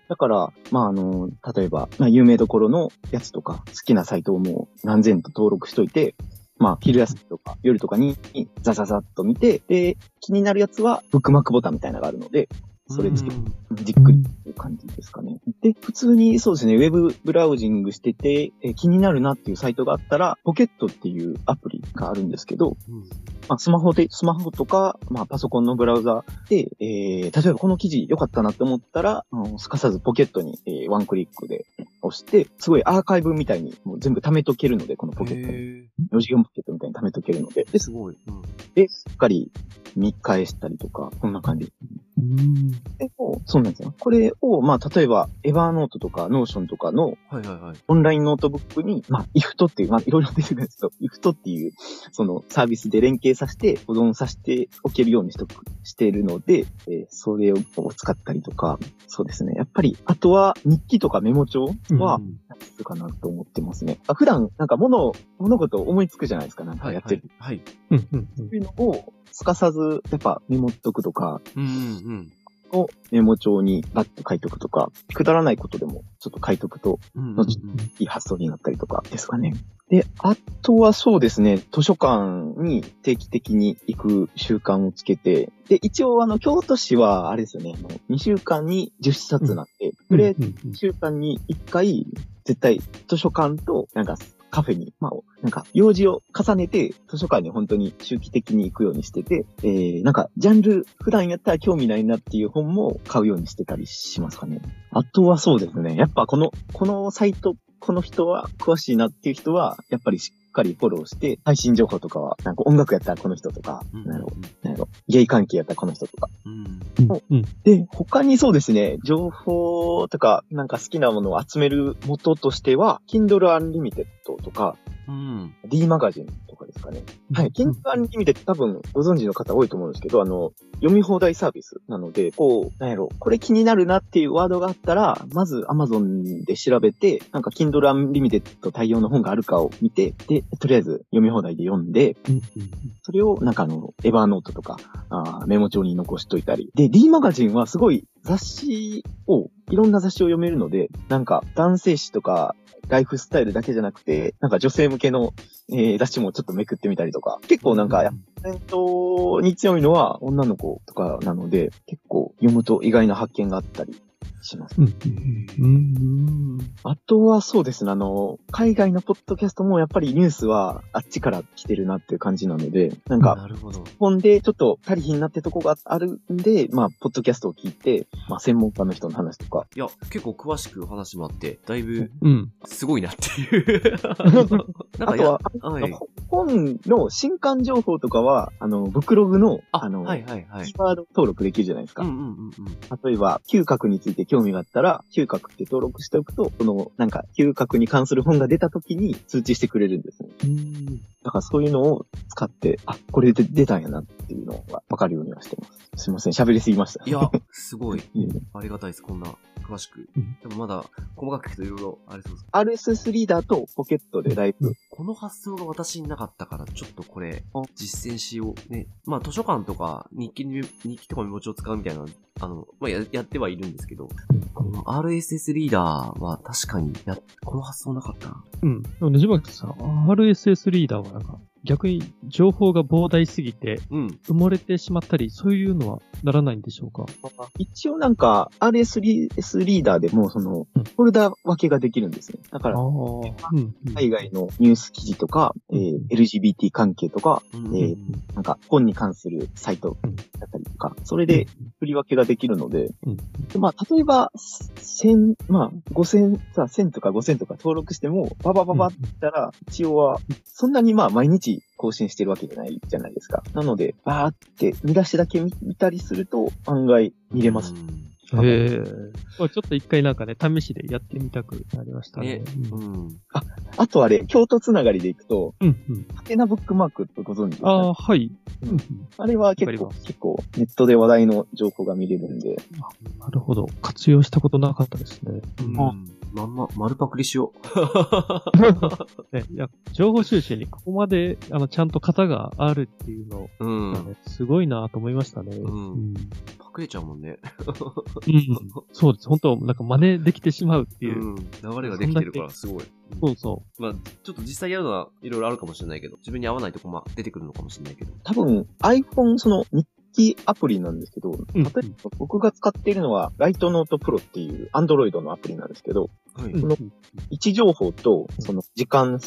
だから、まあ、あの、例えば、まあ、有名どころのやつとか、好きなサイトをもう何千と登録しといて、まあ、昼休みとか夜とかにザザザっと見て、で、気になるやつはブックマークボタンみたいなのがあるので、それつけて、じっくりっていう感じですかね。で、普通にそうですね、ウェブブラウジングしてて、え気になるなっていうサイトがあったら、ポケットっていうアプリがあるんですけど、うん、まあ、スマホで、スマホとか、まあ、パソコンのブラウザで、えー、例えばこの記事良かったなって思ったら、うん、すかさずポケットに、えー、ワンクリックで押して、すごいアーカイブみたいにもう全部貯めとけるので、このポケットに。4次元ポケットみたいに貯めとけるので。で、すごい。うん、で、しっかり見返したりとか、こんな感じ。でも、そうなんですよ。これを、まあ、例えば、 Evernote とか、 Notion とかの、はいはいはい。オンラインノートブックに、まあ、 IFTTT っていう、まあ、いろいろ出てくるんですけど、 IFTTT っていう、その、サービスで連携させて、保存させておけるようにしとく、しているので、えー、それを使ったりとか、そうですね。やっぱり、あとは、日記とかメモ帳は、必かなと思ってますね。あ普段、なんか物、物事思いつくじゃないですか、なんかやってる。はい。はい、そういうのを、すかさず、やっぱメモっとくとか、うんうん。をメモ帳にバッと書いとくとか、くだらないことでもちょっと書いとくと、後いい発想になったりとかですかね。で、あとはそうですね、図書館に定期的に行く習慣をつけて、で、一応あの、京都市は、あれですよね、2週間に10冊なんで、これ、2週間に1回、絶対図書館と、なんか、カフェに、まあ、なんか、用事を重ねて、図書館に本当に周期的に行くようにしてて、えー、なんか、ジャンル、普段やったら興味ないなっていう本も買うようにしてたりしますかね。あとはそうですね。やっぱこの、このサイト、この人は詳しいなっていう人は、やっぱりしかりフォローして、配信情報とかは、なんか音楽やったらこの人とか、うん、なんやろ、なんやろ、ゲイ関係やったらこの人とか。うん、で、他にそうですね、情報とか、なんか好きなものを集める元としては、Kindle Unlimited とか、うん、D マガジンとかですかね。はい。Kindle Unlimited 多分ご存知の方多いと思うんですけど、あの、読み放題サービスなので、こう、なんやろ、これ気になるなっていうワードがあったら、まず Amazon で調べて、なんか Kindle Unlimited 対応の本があるかを見て、で、とりあえず読み放題で読んで、それをなんかあの、エヴァーノートとか、あメモ帳に残しといたり。で、D マガジンはすごい雑誌を、いろんな雑誌を読めるので、なんか男性誌とか、ライフスタイルだけじゃなくて、なんか女性向けの、えー、雑誌もちょっとめくってみたりとか、結構なんか、戦闘に強いのは女の子とかなので、結構読むと意外な発見があったりします。うん、あとはそうですね、あの、海外のポッドキャストもやっぱりニュースはあっちから来てるなっていう感じなので、なんか、なるほど。本でちょっと足りひんなってとこがあるんで、まあ、ポッドキャストを聞いて、まあ、専門家の人の話とか。いや、結構詳しく話もあって、だいぶ、うん。すごいなっていう。あとは、はい、本の新刊情報とかは、あの、ブクログの、あの、はいはいはい。キーワード登録できるじゃないですか。うんうんうんうん。例えば、嗅覚について興味があったら、嗅覚って登録しておくと、この、なんか、嗅覚に関する本が出た時に通知してくれるんですね。だからそういうのを使って、あ、これで出たんやなっていうのがわかるようにはしてます。すいません、喋りすぎました。いや、すごい。ありがたいです、こんな詳しく。でもまだ、細かく聞くといろいろありそうです。RSS リーダーとポケットでライブ。この発想が私になかったから、ちょっとこれ、実践しよう。ね。まあ、図書館とか、日記に、日記とかメモ帳を使うみたいな、あの、まあや、やってはいるんですけど、この RSS リーダーは確かに、や、この発想なかったな。うん。でもね、ジバキさん、RSS リーダーはなんか、逆に情報が膨大すぎて、埋もれてしまったり、そういうのはならないんでしょうか？一応なんか、RSS リーダーでも、その、フォルダ分けができるんですね。だから、海外のニュース記事とか、えー、LGBT 関係とか、えー、なんか本に関するサイトだったりとか、それで振り分けができるので、でまあ、例えば、1000、まあ、5000、さ、1000とか5000とか登録しても、ババババって言ったら、一応は、そんなにまあ、毎日更新してるわけじゃないじゃないですか。なので、バーって見出しだけ見見たりすると案外見れます。うんへえ。ちょっと一回なんかね、試しでやってみたくなりましたね。ね、う。うんん。あとあれ、京都つながりでいくと、うん、うん。ハテナブックマークってご存知ですか、ああ、はい。ううんん、あれは結構結構ネットで話題の情報が見れるんで、なるほど。活用したことなかったですね。うんあまんま、丸パクリしよう。ね、いや、情報収集にここまで、あの、ちゃんと型があるっていうのうん。がね、すごいなと思いましたね。うんうんパクれちゃうもんね。うんそうです。本当なんか真似できてしまうっていう。うん。流れができてるから、すごい。そうそまあ、ちょっと実際やるのはいろいろあるかもしれないけど、自分に合わないとこも出てくるのかもしれないけど。多分 iPhone その日記アプリなんですけど、うん例えば僕が使っているのはライトノートプロっていう Android のアプリなんですけど、はい。う。の位置情報と、その時間、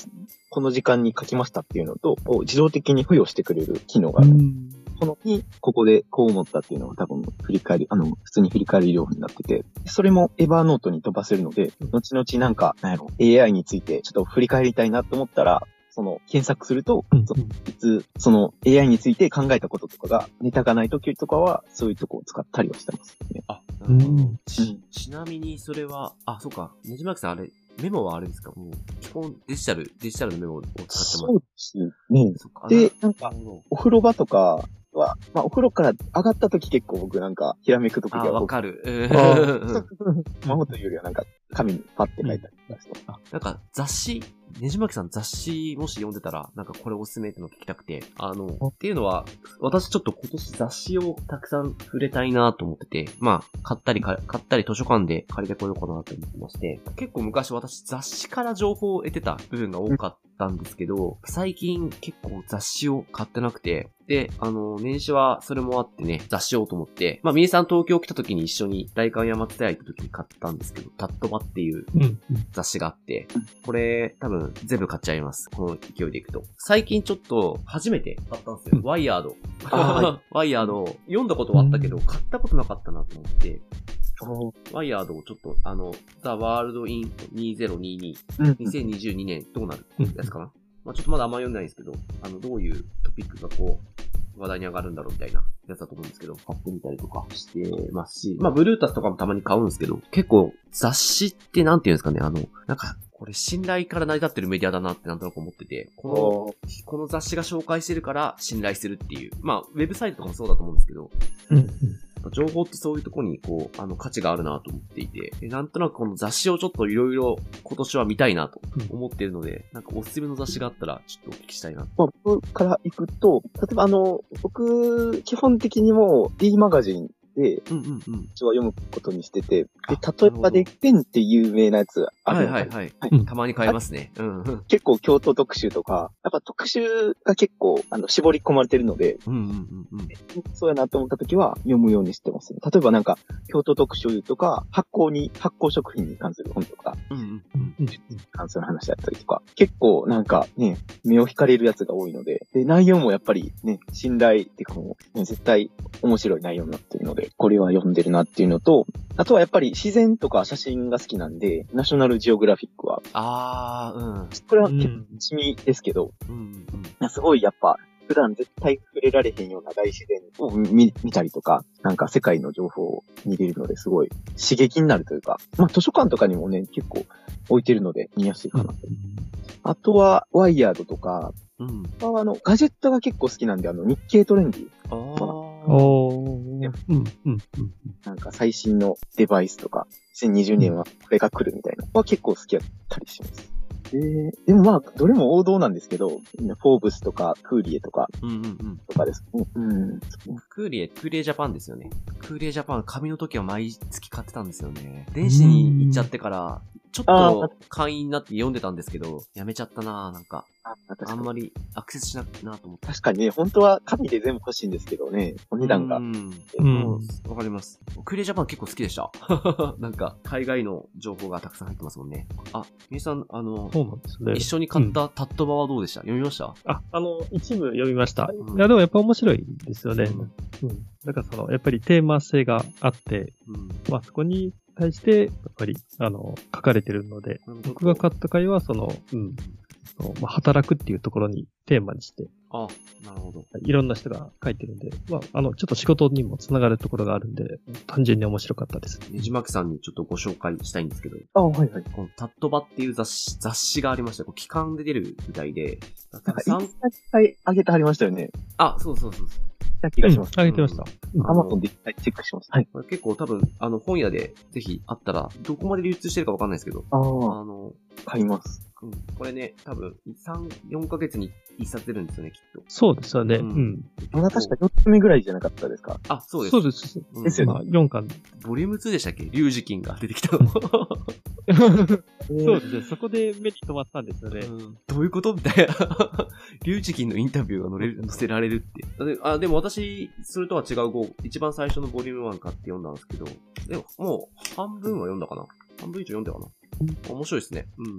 この時間に書きましたっていうのと、を自動的に付与してくれる機能がある。うんそのに、ここでこう思ったっていうのが多分振り返り、あの、普通に振り返り療法になってて、それもエバーノートに飛ばせるので、後々なんか、なんやろ、AI についてちょっと振り返りたいなと思ったら、その、検索すると、うんそいつ、その AI について考えたこととかが、ネタがない時とかは、そういうとこを使ったりはしてますね。あ、なるほどうん。ち、ちなみにそれは、あ、そうか。ねじまきさんあれ、メモはあれですか？もう、基本デジタル、デジタルのメモを使ってます。そうですね。そっか。で、ななんか。お風呂場とかは、まあ、お風呂から上がった時結構僕なんか、ひらめく時あ、がわかる。うんあスマホというよりはなんか、紙にパッて書いたりとかして。なんか雑誌、ねじまきさん雑誌もし読んでたら、なんかこれおすすめっての聞きたくて、あの、っていうのは、私ちょっと今年雑誌をたくさん触れたいなと思ってて、まあ、買ったりか、買ったり図書館で借りてこようかなと思ってまして、結構昔私雑誌から情報を得てた部分が多かったんですけど、最近結構雑誌を買ってなくて、で、あの、年始はそれもあってね、雑誌をと思って、まあ、みえさん東京来た時に一緒に大観山伝え行った時に買ったんですけど、タットバっていう。雑誌があって、これ多分全部買っちゃいます。この勢いでいくと。最近ちょっと初めて買ったんですよ。ワイヤード。あ ワイヤード読んだことはあったけど、買ったことなかったなと思って、ワイヤードをちょっと、あの、ザ・ワールド・イン2022、うん。2022年どうなるうんやつかな。まあちょっとまだあんま読んでないんですけど、あの、どういうトピックがこう、話題に上がるんだろうみたいなやつだと思うんですけど、買ってみたりとかしてますし、まあブルータスとかもたまに買うんですけど、結構雑誌ってなんていうんですかね、あの、なんか、これ信頼から成り立ってるメディアだなってなんとなく思ってて、この、おこの雑誌が紹介してるから信頼するっていう、まあウェブサイトとかもそうだと思うんですけど、うん。情報ってそういうところにこう、あの価値があるなと思っていて、でなんとなくこの雑誌をちょっといろいろ今年は見たいなと思っているので、なんかおすすめの雑誌があったらちょっとお聞きしたいな。まあ、僕から行くと、例えばあの、僕、基本的にもう D マガジンで、うんうんうん。一応読むことにしてて、で、あ例えばで、ペンって有名なやつあはいはいはい。うんたまに買えますね。うん。うん結構京都特集とか、やっぱ特集が結構、あの、絞り込まれてるので、うんうんうんうん。そうやなと思った時は読むようにしてますね。例えばなんか、京都特集とか、発酵に、発酵食品に関する本とか、うんうんうん。うん。関する話だったりとか、結構なんかね、目を惹かれるやつが多いので、で、内容もやっぱりね、信頼っていうかもう、ね絶対面白い内容になってるので、これは読んでるなっていうのと、あとはやっぱり自然とか写真が好きなんで、ナショナルジオグラフィックは、あー、うん。これは結構うん趣味ですけど、うんうんすごいやっぱ、普段絶対触れられへんような大自然を見見たりとか、なんか世界の情報を見れるのですごい刺激になるというか、まあ図書館とかにもね、結構置いてるので見やすいかなと。あとは、ワイヤードとか、うん。うん。あはあの、ガジェットが結構好きなんで、あの、日経トレンディ、あー。おー。うん。うん。うん。なんか最新のデバイスとか、2020年はこれが来るみたいなのは結構好きだったりします。で、でもまあ、どれも王道なんですけど、フォーブスとか、クーリエとか、うんうんうん。とかですね。うん。クーリエ、クーリエジャパンですよね。クーリエジャパン、紙の時は毎月買ってたんですよね。電子に行っちゃってから、ちょっあと会員になって読んでたんですけど、やめちゃったなぁ、なんか。あ確かにあんまりアクセスしなくてなと思って。確かにね、本当は紙で全部欲しいんですけどね、お値段がう。ん。うんわかります。クーリエジャパン結構好きでした。なんか、海外の情報がたくさん入ってますもんね。あ、みゆさん、あの、そうなんですね。一緒に買ったタットバはどうでした？読みました？あ、あの、一部読みました。うんいや、でもやっぱ面白いですよね。うんうん。なんかその、やっぱりテーマ性があって、うん。まあそこに対して、やっぱり、あの、書かれてるので、僕が買った回は、その、うん、まあ、働くっていうところにテーマにして、あ、なるほど。いろんな人が書いてるんで、まあ、あの、ちょっと仕事にもつながるところがあるんで、単純に面白かったです。ねじまきさんにちょっとご紹介したいんですけど、あ、はいはい。このタットバっていう雑誌、雑誌がありまして、こう期間で出るみたいで、なんか、さん一回上げてはりましたよね。あ、そうそうそうそう。た気がします。あげてました。うんアマゾンで一回チェックします。はい。これ結構多分、あの、本屋でぜひあったら、どこまで流通してるかわかんないですけど、あああ、の、買います。うん、これね、多分、3、4ヶ月に1冊出るんですよね、きっと。そうですよね。ううんん。まだ確か4つ目ぐらいじゃなかったですか？あ、そうです。そうです。うんですよねまあ、4巻。ボリューム2でしたっけ？龍二金が出てきたの。そうですね。そこで目に留まったんですよね。うんどういうこと？みたいな。リュウジキンのインタビューが載れる載せられるって。であでも私、それとは違う号、一番最初のボリューム1買って読んだんですけど、でももう半分は読んだかな半分以上読んだかな面白いですね。うん。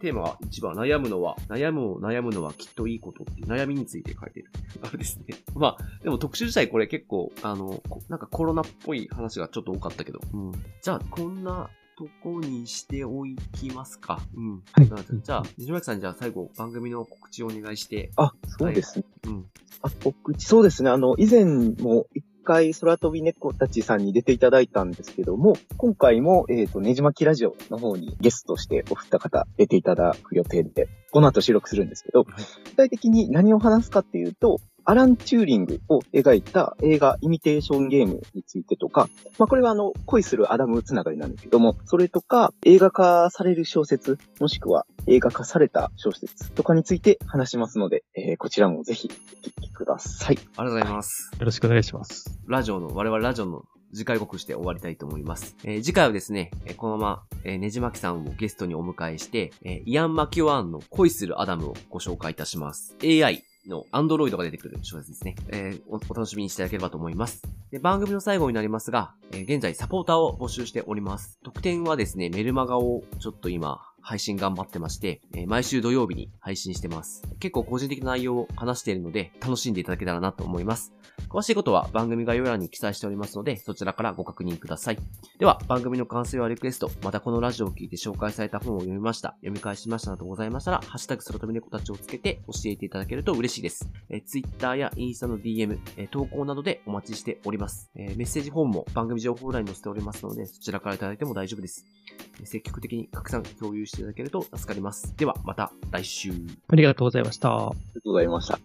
テーマが一番悩むのは、悩むを悩むのはきっといいことって悩みについて書いてる。あれですね。まあ、でも特集自体これ結構、あの、こなんかコロナっぽい話がちょっと多かったけど。うん。じゃあ、こんなとこにしておきますか。うん。はいじゃあ、西巻さんじゃあ最後番組の告知をお願いして。あ、そうですね。うん。あ、僕、そうですね。あの、以前も一回空飛び猫たちさんに出ていただいたんですけども、今回も、えっ、と、ねじまきラジオの方にゲストとしてお二方出ていただく予定で、この後収録するんですけど、はい。具体的に何を話すかっていうと、アラン・チューリングを描いた映画イミテーションゲームについてとか、まあこれはあの、恋するアダムつながりなんですけども、それとか映画化される小説、もしくは映画化された小説とかについて話しますので、えーこちらもぜひお聞きください。ありがとうございます。よろしくお願いします。ラジオの、我々ラジオの次回予告して終わりたいと思います。えー次回はですね、えーこのまま、えーねじまきさんをゲストにお迎えして、えーイアン・マキュアンの恋するアダムをご紹介いたします。AI のアンドロイドが出てくる小説ですね。えーおお楽しみにしていただければと思います。で番組の最後になりますが、えー現在サポーターを募集しております。特典はですね、メルマガをちょっと今、配信頑張ってまして、え毎週土曜日に配信してます。結構個人的な内容を話しているので、楽しんでいただけたらなと思います。詳しいことは番組概要欄に記載しておりますので、そちらからご確認ください。では、番組の感想やリクエスト、またこのラジオを聞いて紹介された本を読みました、読み返しましたなどございましたら、ハッシュタグ空飛び猫たちをつけて教えていただけると嬉しいです。えー、Twitter やインスタの DM、え投稿などでお待ちしております。えメッセージフォームも番組情報欄に載せておりますので、そちらからいただいても大丈夫です。積極的に拡散共有していただけると助かります。では、また来週。ありがとうございました。ありがとうございました。